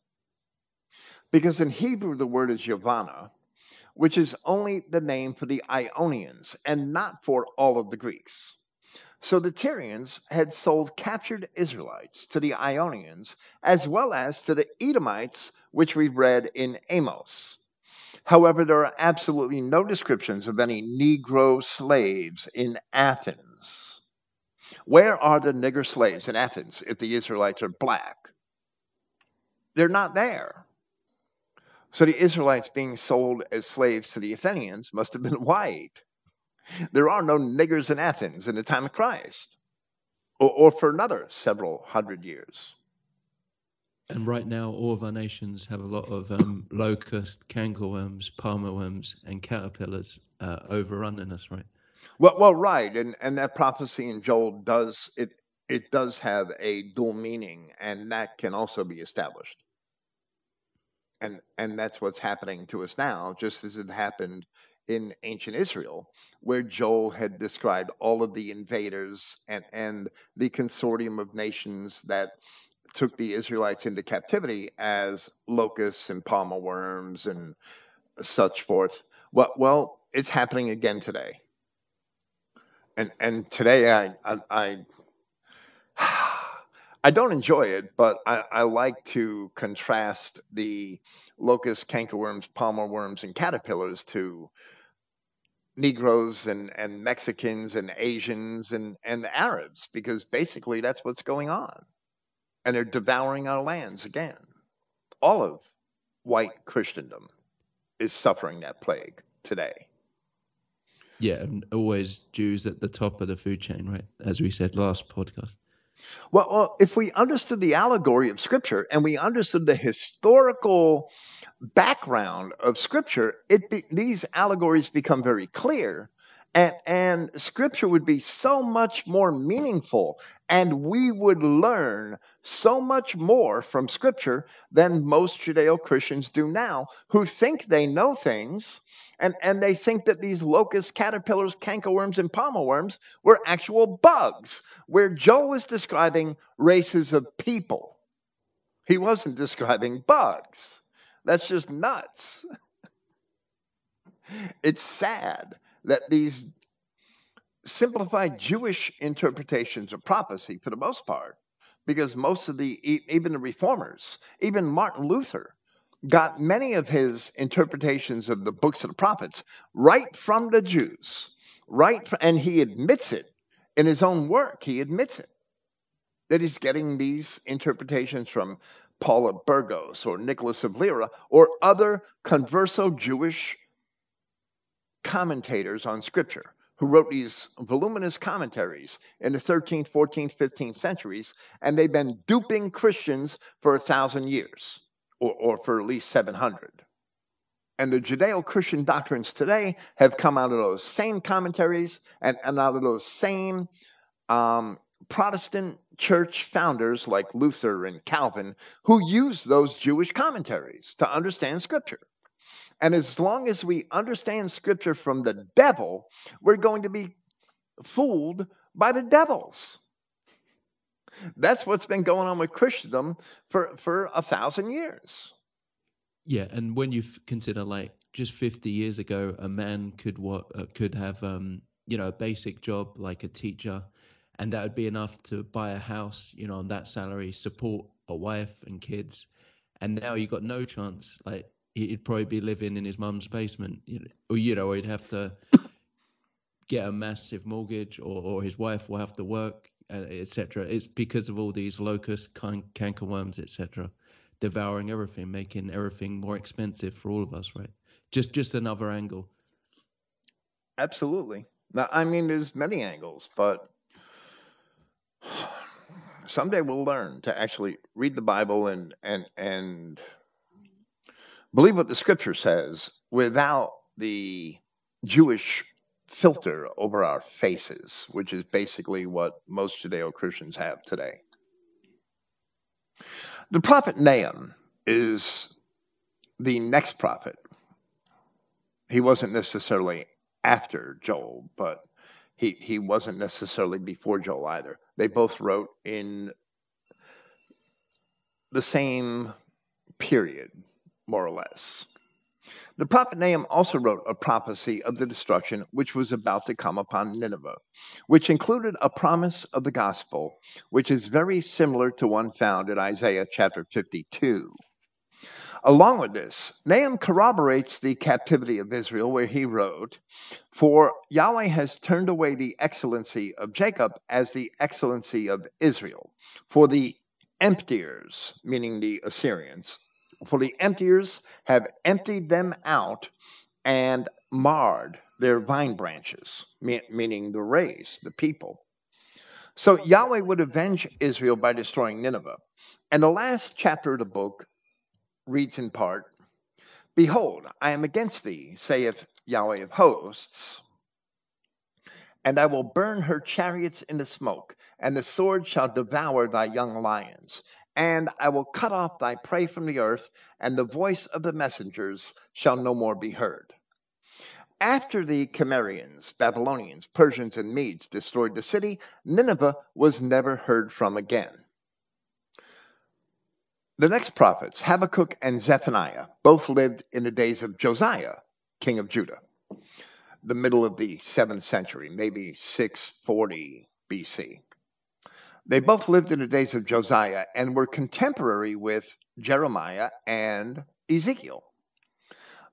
[SPEAKER 1] Because in Hebrew, the word is Yavanna, which is only the name for the Ionians and not for all of the Greeks. So the Tyrians had sold captured Israelites to the Ionians as well as to the Edomites, which we read in Amos. However, there are absolutely no descriptions of any Negro slaves in Athens. Where are the nigger slaves in Athens if the Israelites are black? They're not there. So the Israelites being sold as slaves to the Athenians must have been white. There are no niggers in Athens in the time of Christ, or, or for another several hundred years.
[SPEAKER 2] And right now, all of our nations have a lot of um, locust, cankerworms, palmer worms, and caterpillars uh, overrunning us, right?
[SPEAKER 1] Well, well, right, and and that prophecy in Joel does it. It does have a dual meaning, and that can also be established and and that's what's happening to us now just as it happened in ancient Israel where Joel had described all of the invaders and and the consortium of nations that took the Israelites into captivity as locusts and palmer worms and such forth well well it's happening again today and and today I I, I I don't enjoy it, but I, I like to contrast the locusts, cankerworms, palmer worms, and caterpillars to Negroes and, and Mexicans and Asians and, and Arabs because basically that's what's going on. and they're devouring our lands again. All of white Christendom is suffering that plague today.
[SPEAKER 2] Yeah, always Jews at the top of the food chain, right? As we said last podcast.
[SPEAKER 1] Well, well, if we understood the allegory of Scripture and we understood the historical background of Scripture, it be, these allegories become very clear, and, and Scripture would be so much more meaningful, and we would learn so much more from Scripture than most Judeo Christians do now, who think they know things and, and they think that these locusts, caterpillars, cankerworms, and palmer worms were actual bugs, where Joel was describing races of people. He wasn't describing bugs. That's just nuts. it's sad that these simplified Jewish interpretations of prophecy, for the most part, because most of the, even the reformers, even Martin Luther, got many of his interpretations of the books of the prophets right from the Jews, right, from, and he admits it in his own work. He admits it that he's getting these interpretations from Paul of Burgos or Nicholas of Lyra or other converso Jewish commentators on Scripture who wrote these voluminous commentaries in the 13th, 14th, 15th centuries, and they've been duping Christians for a thousand years or, or for at least 700. And the Judeo Christian doctrines today have come out of those same commentaries and, and out of those same um, Protestant church founders like Luther and Calvin who used those Jewish commentaries to understand Scripture. And as long as we understand Scripture from the devil, we're going to be fooled by the devils. That's what's been going on with Christendom for, for a thousand years.
[SPEAKER 2] Yeah, and when you consider like just 50 years ago, a man could what uh, could have um, you know a basic job like a teacher, and that would be enough to buy a house, you know, on that salary, support a wife and kids, and now you got no chance. Like he'd probably be living in his mum's basement, you know, or you know, he'd have to get a massive mortgage, or, or his wife will have to work Uh, etc. It's because of all these locusts, can- cankerworms, etc., devouring everything, making everything more expensive for all of us, right? Just just another angle.
[SPEAKER 1] Absolutely. Now, I mean, there's many angles, but someday we'll learn to actually read the Bible and and and believe what the Scripture says without the Jewish filter over our faces, which is basically what most Judeo Christians have today. The prophet Nahum is the next prophet. He wasn't necessarily after Joel, but he, he wasn't necessarily before Joel either. They both wrote in the same period, more or less. The prophet Nahum also wrote a prophecy of the destruction which was about to come upon Nineveh, which included a promise of the gospel, which is very similar to one found in Isaiah chapter 52. Along with this, Nahum corroborates the captivity of Israel, where he wrote, For Yahweh has turned away the excellency of Jacob as the excellency of Israel. For the emptiers, meaning the Assyrians, for the emptiers have emptied them out and marred their vine branches, meaning the race, the people. So Yahweh would avenge Israel by destroying Nineveh. And the last chapter of the book reads in part Behold, I am against thee, saith Yahweh of hosts, and I will burn her chariots in the smoke, and the sword shall devour thy young lions, and I will cut off thy prey from the earth, and the voice of the messengers shall no more be heard. After the Cimmerians, Babylonians, Persians, and Medes destroyed the city, Nineveh was never heard from again. The next prophets, Habakkuk and Zephaniah, both lived in the days of Josiah, king of Judah, the middle of the seventh century, maybe 640 BC. They both lived in the days of Josiah and were contemporary with Jeremiah and Ezekiel.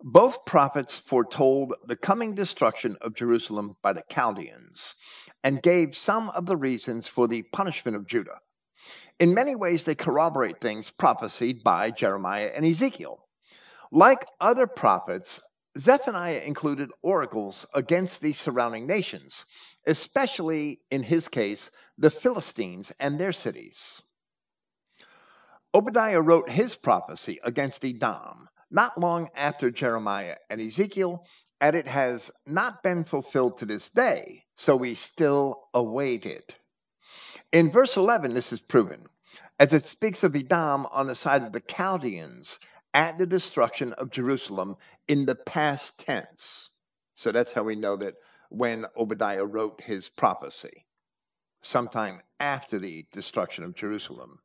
[SPEAKER 1] Both prophets foretold the coming destruction of Jerusalem by the Chaldeans and gave some of the reasons for the punishment of Judah. In many ways, they corroborate things prophesied by Jeremiah and Ezekiel. Like other prophets, Zephaniah included oracles against the surrounding nations, especially in his case, the Philistines and their cities. Obadiah wrote his prophecy against Edom not long after Jeremiah and Ezekiel, and it has not been fulfilled to this day, so we still await it. In verse 11, this is proven, as it speaks of Edom on the side of the Chaldeans at the destruction of Jerusalem in the past tense. So that's how we know that when Obadiah wrote his prophecy, sometime after the destruction of Jerusalem,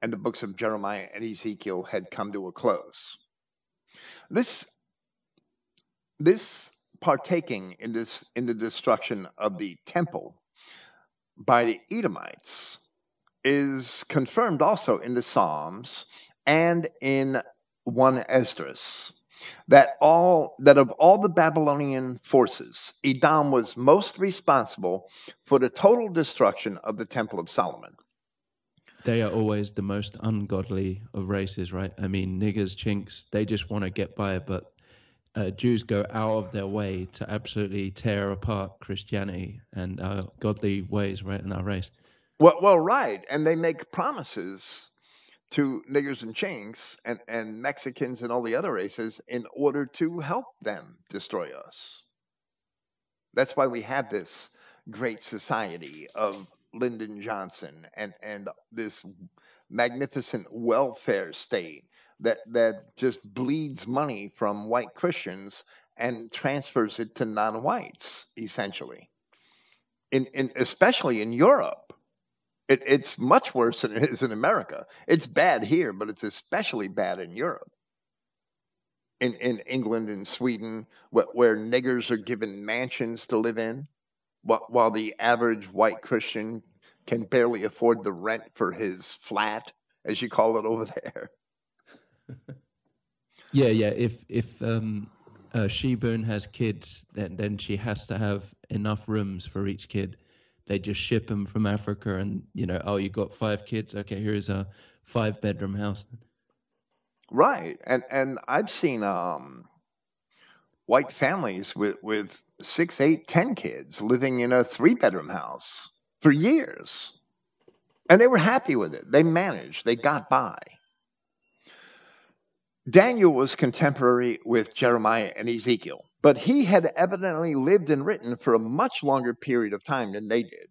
[SPEAKER 1] and the books of Jeremiah and Ezekiel had come to a close. This, this partaking in this in the destruction of the temple by the Edomites is confirmed also in the Psalms and in 1 Esdras that all that of all the Babylonian forces, Edom was most responsible for the total destruction of the Temple of Solomon.
[SPEAKER 2] They are always the most ungodly of races, right? I mean, niggers, chinks, they just want to get by, but uh, Jews go out of their way to absolutely tear apart Christianity and our godly ways, right, in our race.
[SPEAKER 1] Well, well, right, and they make promises to niggers and chinks and, and Mexicans and all the other races in order to help them destroy us. That's why we have this great society of Lyndon Johnson and, and this magnificent welfare state that, that just bleeds money from white Christians and transfers it to non whites, essentially. In, in, especially in Europe it, it's much worse than it is in America. It's bad here, but it's especially bad in Europe. In, in England and Sweden, where, where niggers are given mansions to live in, while, the average white Christian can barely afford the rent for his flat, as you call it over there.
[SPEAKER 2] yeah, yeah. If if um, uh, Sheburn has kids, then then she has to have enough rooms for each kid they just ship them from Africa, and you know, oh, you got five kids. Okay, here's a five bedroom house.
[SPEAKER 1] Right, and and I've seen um, white families with with six, eight, ten kids living in a three bedroom house for years, and they were happy with it. They managed. They got by. Daniel was contemporary with Jeremiah and Ezekiel but he had evidently lived and written for a much longer period of time than they did.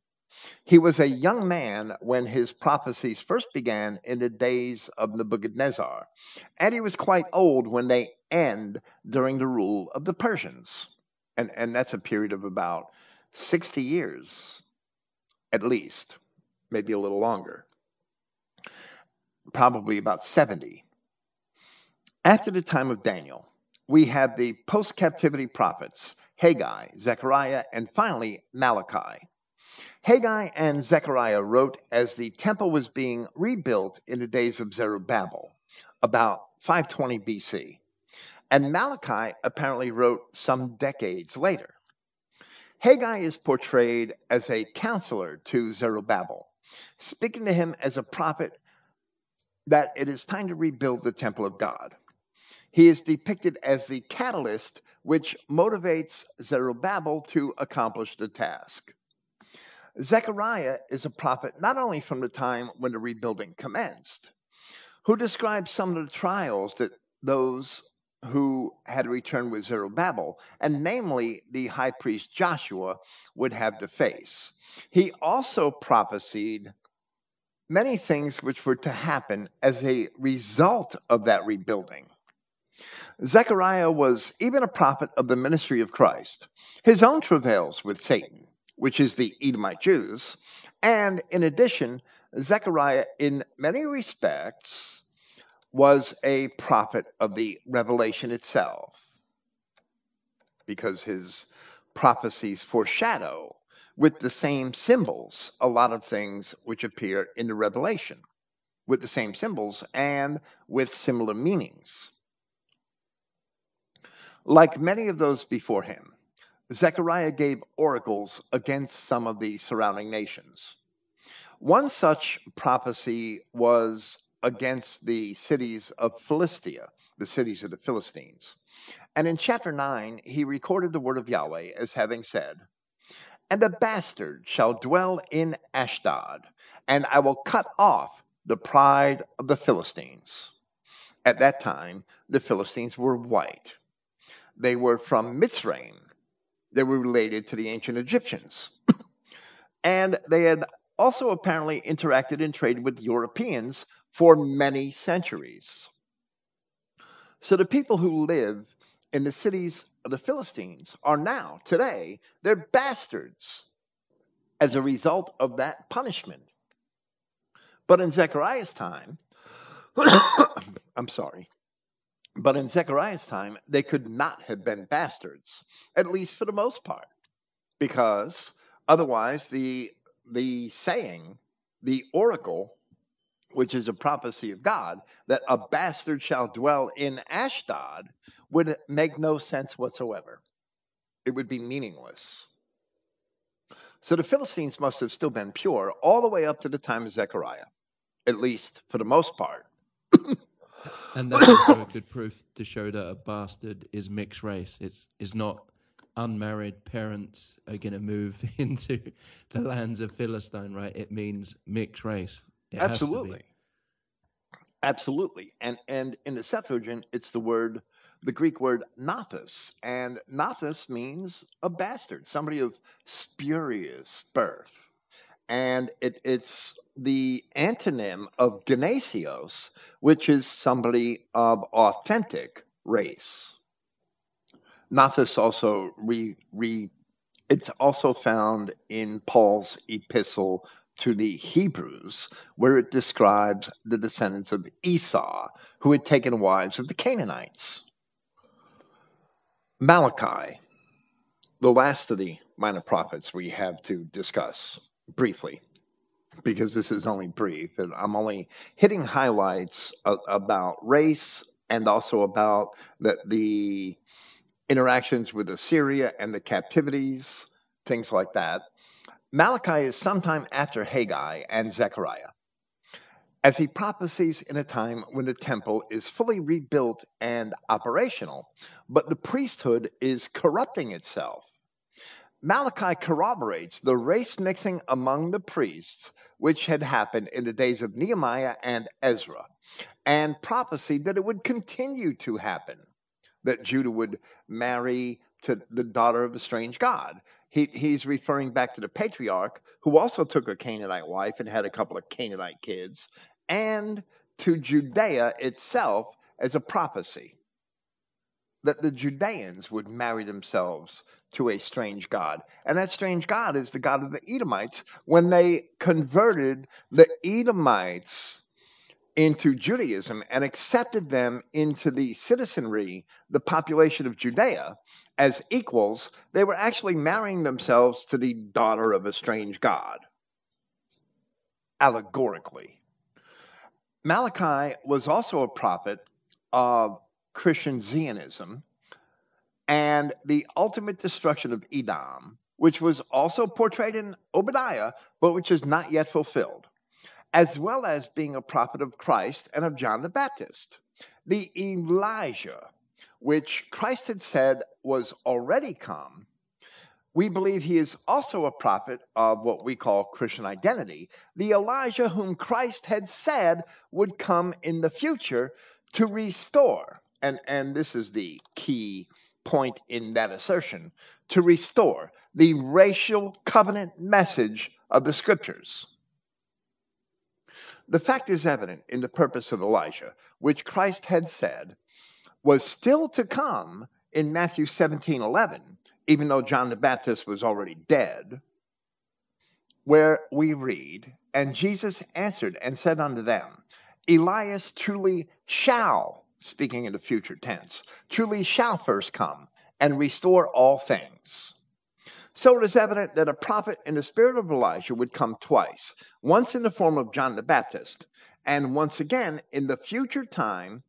[SPEAKER 1] He was a young man when his prophecies first began in the days of Nebuchadnezzar, and he was quite old when they end during the rule of the Persians. And, and that's a period of about 60 years, at least, maybe a little longer, probably about 70. After the time of Daniel, we have the post captivity prophets Haggai, Zechariah, and finally Malachi. Haggai and Zechariah wrote as the temple was being rebuilt in the days of Zerubbabel, about 520 BC. And Malachi apparently wrote some decades later. Haggai is portrayed as a counselor to Zerubbabel, speaking to him as a prophet that it is time to rebuild the temple of God. He is depicted as the catalyst which motivates Zerubbabel to accomplish the task. Zechariah is a prophet not only from the time when the rebuilding commenced, who describes some of the trials that those who had returned with Zerubbabel, and namely the high priest Joshua, would have to face. He also prophesied many things which were to happen as a result of that rebuilding. Zechariah was even a prophet of the ministry of Christ, his own travails with Satan, which is the Edomite Jews, and in addition, Zechariah, in many respects, was a prophet of the revelation itself, because his prophecies foreshadow with the same symbols a lot of things which appear in the revelation, with the same symbols and with similar meanings. Like many of those before him, Zechariah gave oracles against some of the surrounding nations. One such prophecy was against the cities of Philistia, the cities of the Philistines. And in chapter 9, he recorded the word of Yahweh as having said, And a bastard shall dwell in Ashdod, and I will cut off the pride of the Philistines. At that time, the Philistines were white. They were from Mitzrayim. They were related to the ancient Egyptians. and they had also apparently interacted and traded with Europeans for many centuries. So the people who live in the cities of the Philistines are now, today, they're bastards as a result of that punishment. But in Zechariah's time, I'm sorry, but in Zechariah's time, they could not have been bastards, at least for the most part, because otherwise the the saying, the oracle, which is a prophecy of God, that a bastard shall dwell in Ashdod, would make no sense whatsoever. It would be meaningless. So the Philistines must have still been pure all the way up to the time of Zechariah, at least for the most part.
[SPEAKER 2] And that's also a good proof to show that a bastard is mixed race. It's it's not unmarried parents are going to move into the lands of Philistine, right? It means mixed race. It
[SPEAKER 1] Absolutely. Absolutely. And and in the Septuagint, it's the word, the Greek word nothos. And nothos means a bastard, somebody of spurious birth. And it, it's the antonym of genesios, which is somebody of authentic race. Nothos also re, re it's also found in Paul's epistle to the Hebrews, where it describes the descendants of Esau who had taken wives of the Canaanites. Malachi, the last of the minor prophets we have to discuss briefly, because this is only brief, and I'm only hitting highlights about race and also about the, the interactions with Assyria and the captivities, things like that. Malachi is sometime after Haggai and Zechariah, as he prophesies in a time when the temple is fully rebuilt and operational, but the priesthood is corrupting itself. Malachi corroborates the race mixing among the priests, which had happened in the days of Nehemiah and Ezra, and prophesied that it would continue to happen that Judah would marry to the daughter of a strange god. He, he's referring back to the patriarch who also took a Canaanite wife and had a couple of Canaanite kids, and to Judea itself as a prophecy that the Judeans would marry themselves to a strange God. And that strange God is the God of the Edomites. When they converted the Edomites into Judaism and accepted them into the citizenry, the population of Judea, as equals, they were actually marrying themselves to the daughter of a strange god. Allegorically. Malachi was also a prophet of Christian Zionism and the ultimate destruction of Edom, which was also portrayed in Obadiah, but which is not yet fulfilled as well as being a prophet of Christ and of John the Baptist. The Elijah, which Christ had said was already come, we believe he is also a prophet of what we call Christian identity, the Elijah whom Christ had said would come in the future to restore. And, and this is the key point in that assertion to restore the racial covenant message of the scriptures. The fact is evident in the purpose of Elijah, which Christ had said was still to come in Matthew 17 11, even though John the Baptist was already dead, where we read, And Jesus answered and said unto them, Elias truly shall, speaking in the future tense, truly shall first come and restore all things. So it is evident that a prophet in the spirit of Elijah would come twice once in the form of John the Baptist, and once again in the future time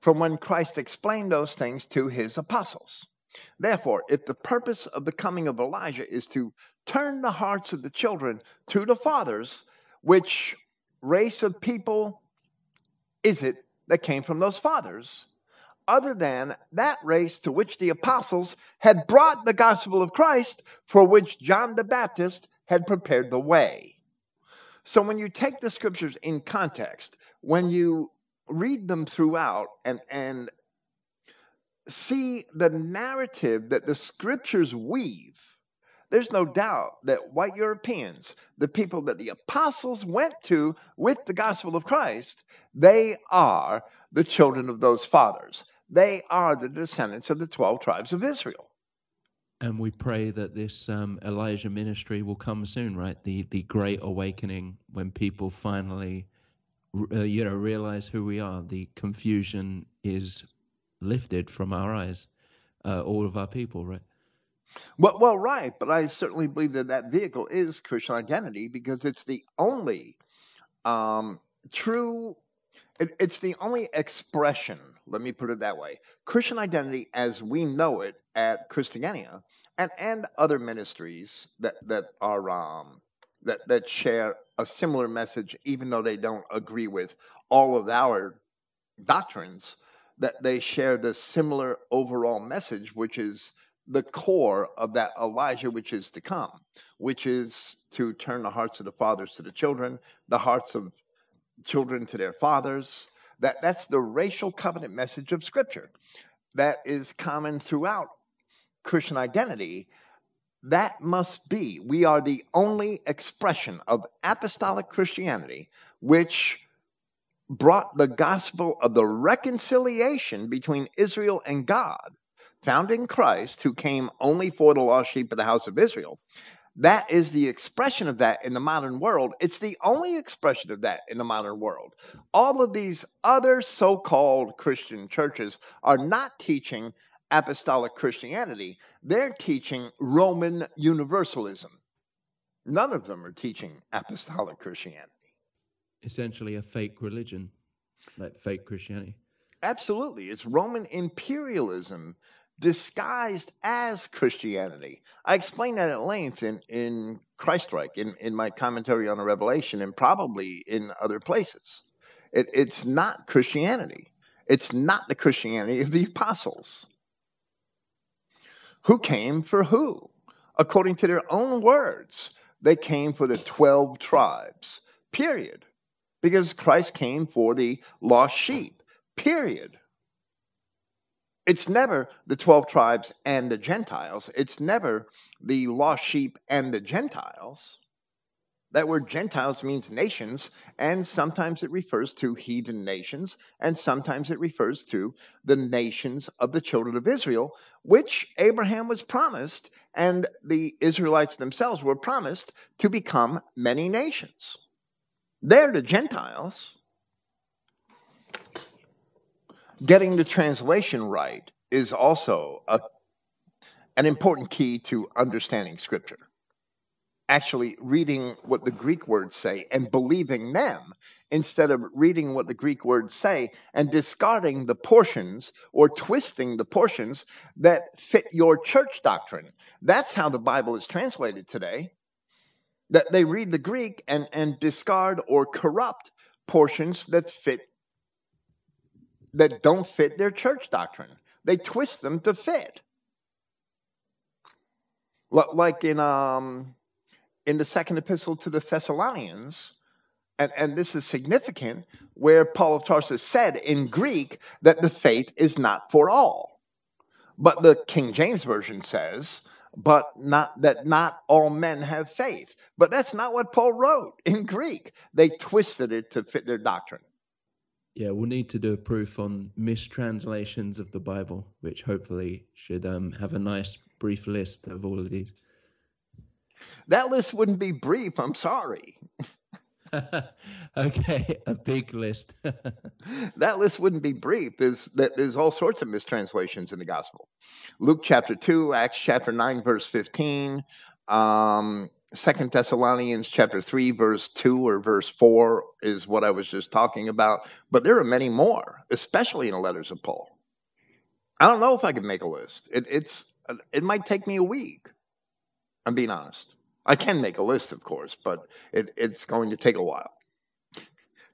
[SPEAKER 1] from when Christ explained those things to his apostles. Therefore, if the purpose of the coming of Elijah is to turn the hearts of the children to the fathers, which race of people is it that came from those fathers, other than that race to which the apostles had brought the gospel of Christ, for which John the Baptist had prepared the way. So when you take the scriptures in context, when you read them throughout and, and see the narrative that the scriptures weave, there's no doubt that white Europeans, the people that the apostles went to with the gospel of Christ, they are the children of those fathers. They are the descendants of the 12 tribes of Israel.
[SPEAKER 2] And we pray that this um, Elijah ministry will come soon, right? The the great awakening when people finally, uh, you know, realize who we are. The confusion is lifted from our eyes, uh, all of our people, right?
[SPEAKER 1] Well, well, right, but I certainly believe that that vehicle is Christian identity because it's the only um, true. It, it's the only expression. Let me put it that way: Christian identity, as we know it at Christogenea, and and other ministries that that are um, that that share a similar message, even though they don't agree with all of our doctrines, that they share the similar overall message, which is the core of that Elijah which is to come, which is to turn the hearts of the fathers to the children, the hearts of children to their fathers. That, that's the racial covenant message of Scripture that is common throughout Christian identity. That must be. We are the only expression of apostolic Christianity which brought the gospel of the reconciliation between Israel and God found in Christ, who came only for the lost sheep of the house of Israel, that is the expression of that in the modern world. It's the only expression of that in the modern world. All of these other so called Christian churches are not teaching apostolic Christianity, they're teaching Roman universalism. None of them are teaching apostolic Christianity.
[SPEAKER 2] Essentially, a fake religion, like fake Christianity.
[SPEAKER 1] Absolutely. It's Roman imperialism disguised as Christianity. I explain that at length in, in Christrike, in, in my commentary on the Revelation, and probably in other places. It, it's not Christianity. It's not the Christianity of the apostles. Who came for who? According to their own words, they came for the 12 tribes, period. Because Christ came for the lost sheep, period it's never the 12 tribes and the Gentiles. It's never the lost sheep and the Gentiles. That word Gentiles means nations, and sometimes it refers to heathen nations, and sometimes it refers to the nations of the children of Israel, which Abraham was promised, and the Israelites themselves were promised to become many nations. They're the Gentiles getting the translation right is also a, an important key to understanding scripture. Actually, reading what the Greek words say and believing them instead of reading what the Greek words say and discarding the portions or twisting the portions that fit your church doctrine. That's how the Bible is translated today. That they read the Greek and, and discard or corrupt portions that fit that don't fit their church doctrine. They twist them to fit. Like in um in the second epistle to the Thessalonians, and, and this is significant, where Paul of Tarsus said in Greek that the faith is not for all. But the King James Version says, but not that not all men have faith. But that's not what Paul wrote in Greek. They twisted it to fit their doctrine.
[SPEAKER 2] Yeah, we'll need to do a proof on mistranslations of the Bible, which hopefully should um, have a nice brief list of all of these.
[SPEAKER 1] That list wouldn't be brief. I'm sorry.
[SPEAKER 2] okay, a big list.
[SPEAKER 1] that list wouldn't be brief. There's there's all sorts of mistranslations in the gospel. Luke chapter two, Acts chapter nine, verse fifteen, um, Second Thessalonians chapter 3 verse 2 or verse 4 is what I was just talking about, but there are many more, especially in the letters of Paul. I don't know if I can make a list. It, it's it might take me a week. I'm being honest. I can make a list, of course, but it, it's going to take a while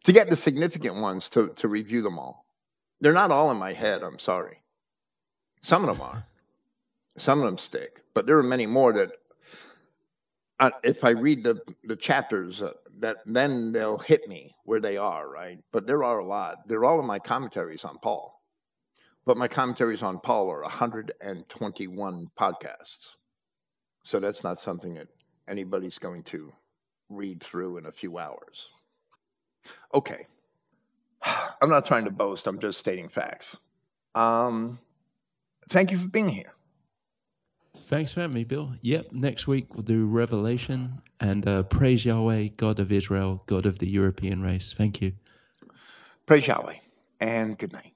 [SPEAKER 1] to get the significant ones to, to review them all. They're not all in my head, I'm sorry. Some of them are. Some of them stick, but there are many more that, uh, if I read the, the chapters, uh, that then they'll hit me where they are, right? But there are a lot. They're all in my commentaries on Paul. But my commentaries on Paul are 121 podcasts. So that's not something that anybody's going to read through in a few hours. Okay. I'm not trying to boast, I'm just stating facts. Um, thank you for being here.
[SPEAKER 2] Thanks for having me, Bill. Yep, next week we'll do Revelation and uh, praise Yahweh, God of Israel, God of the European race. Thank you.
[SPEAKER 1] Praise Yahweh, and good night.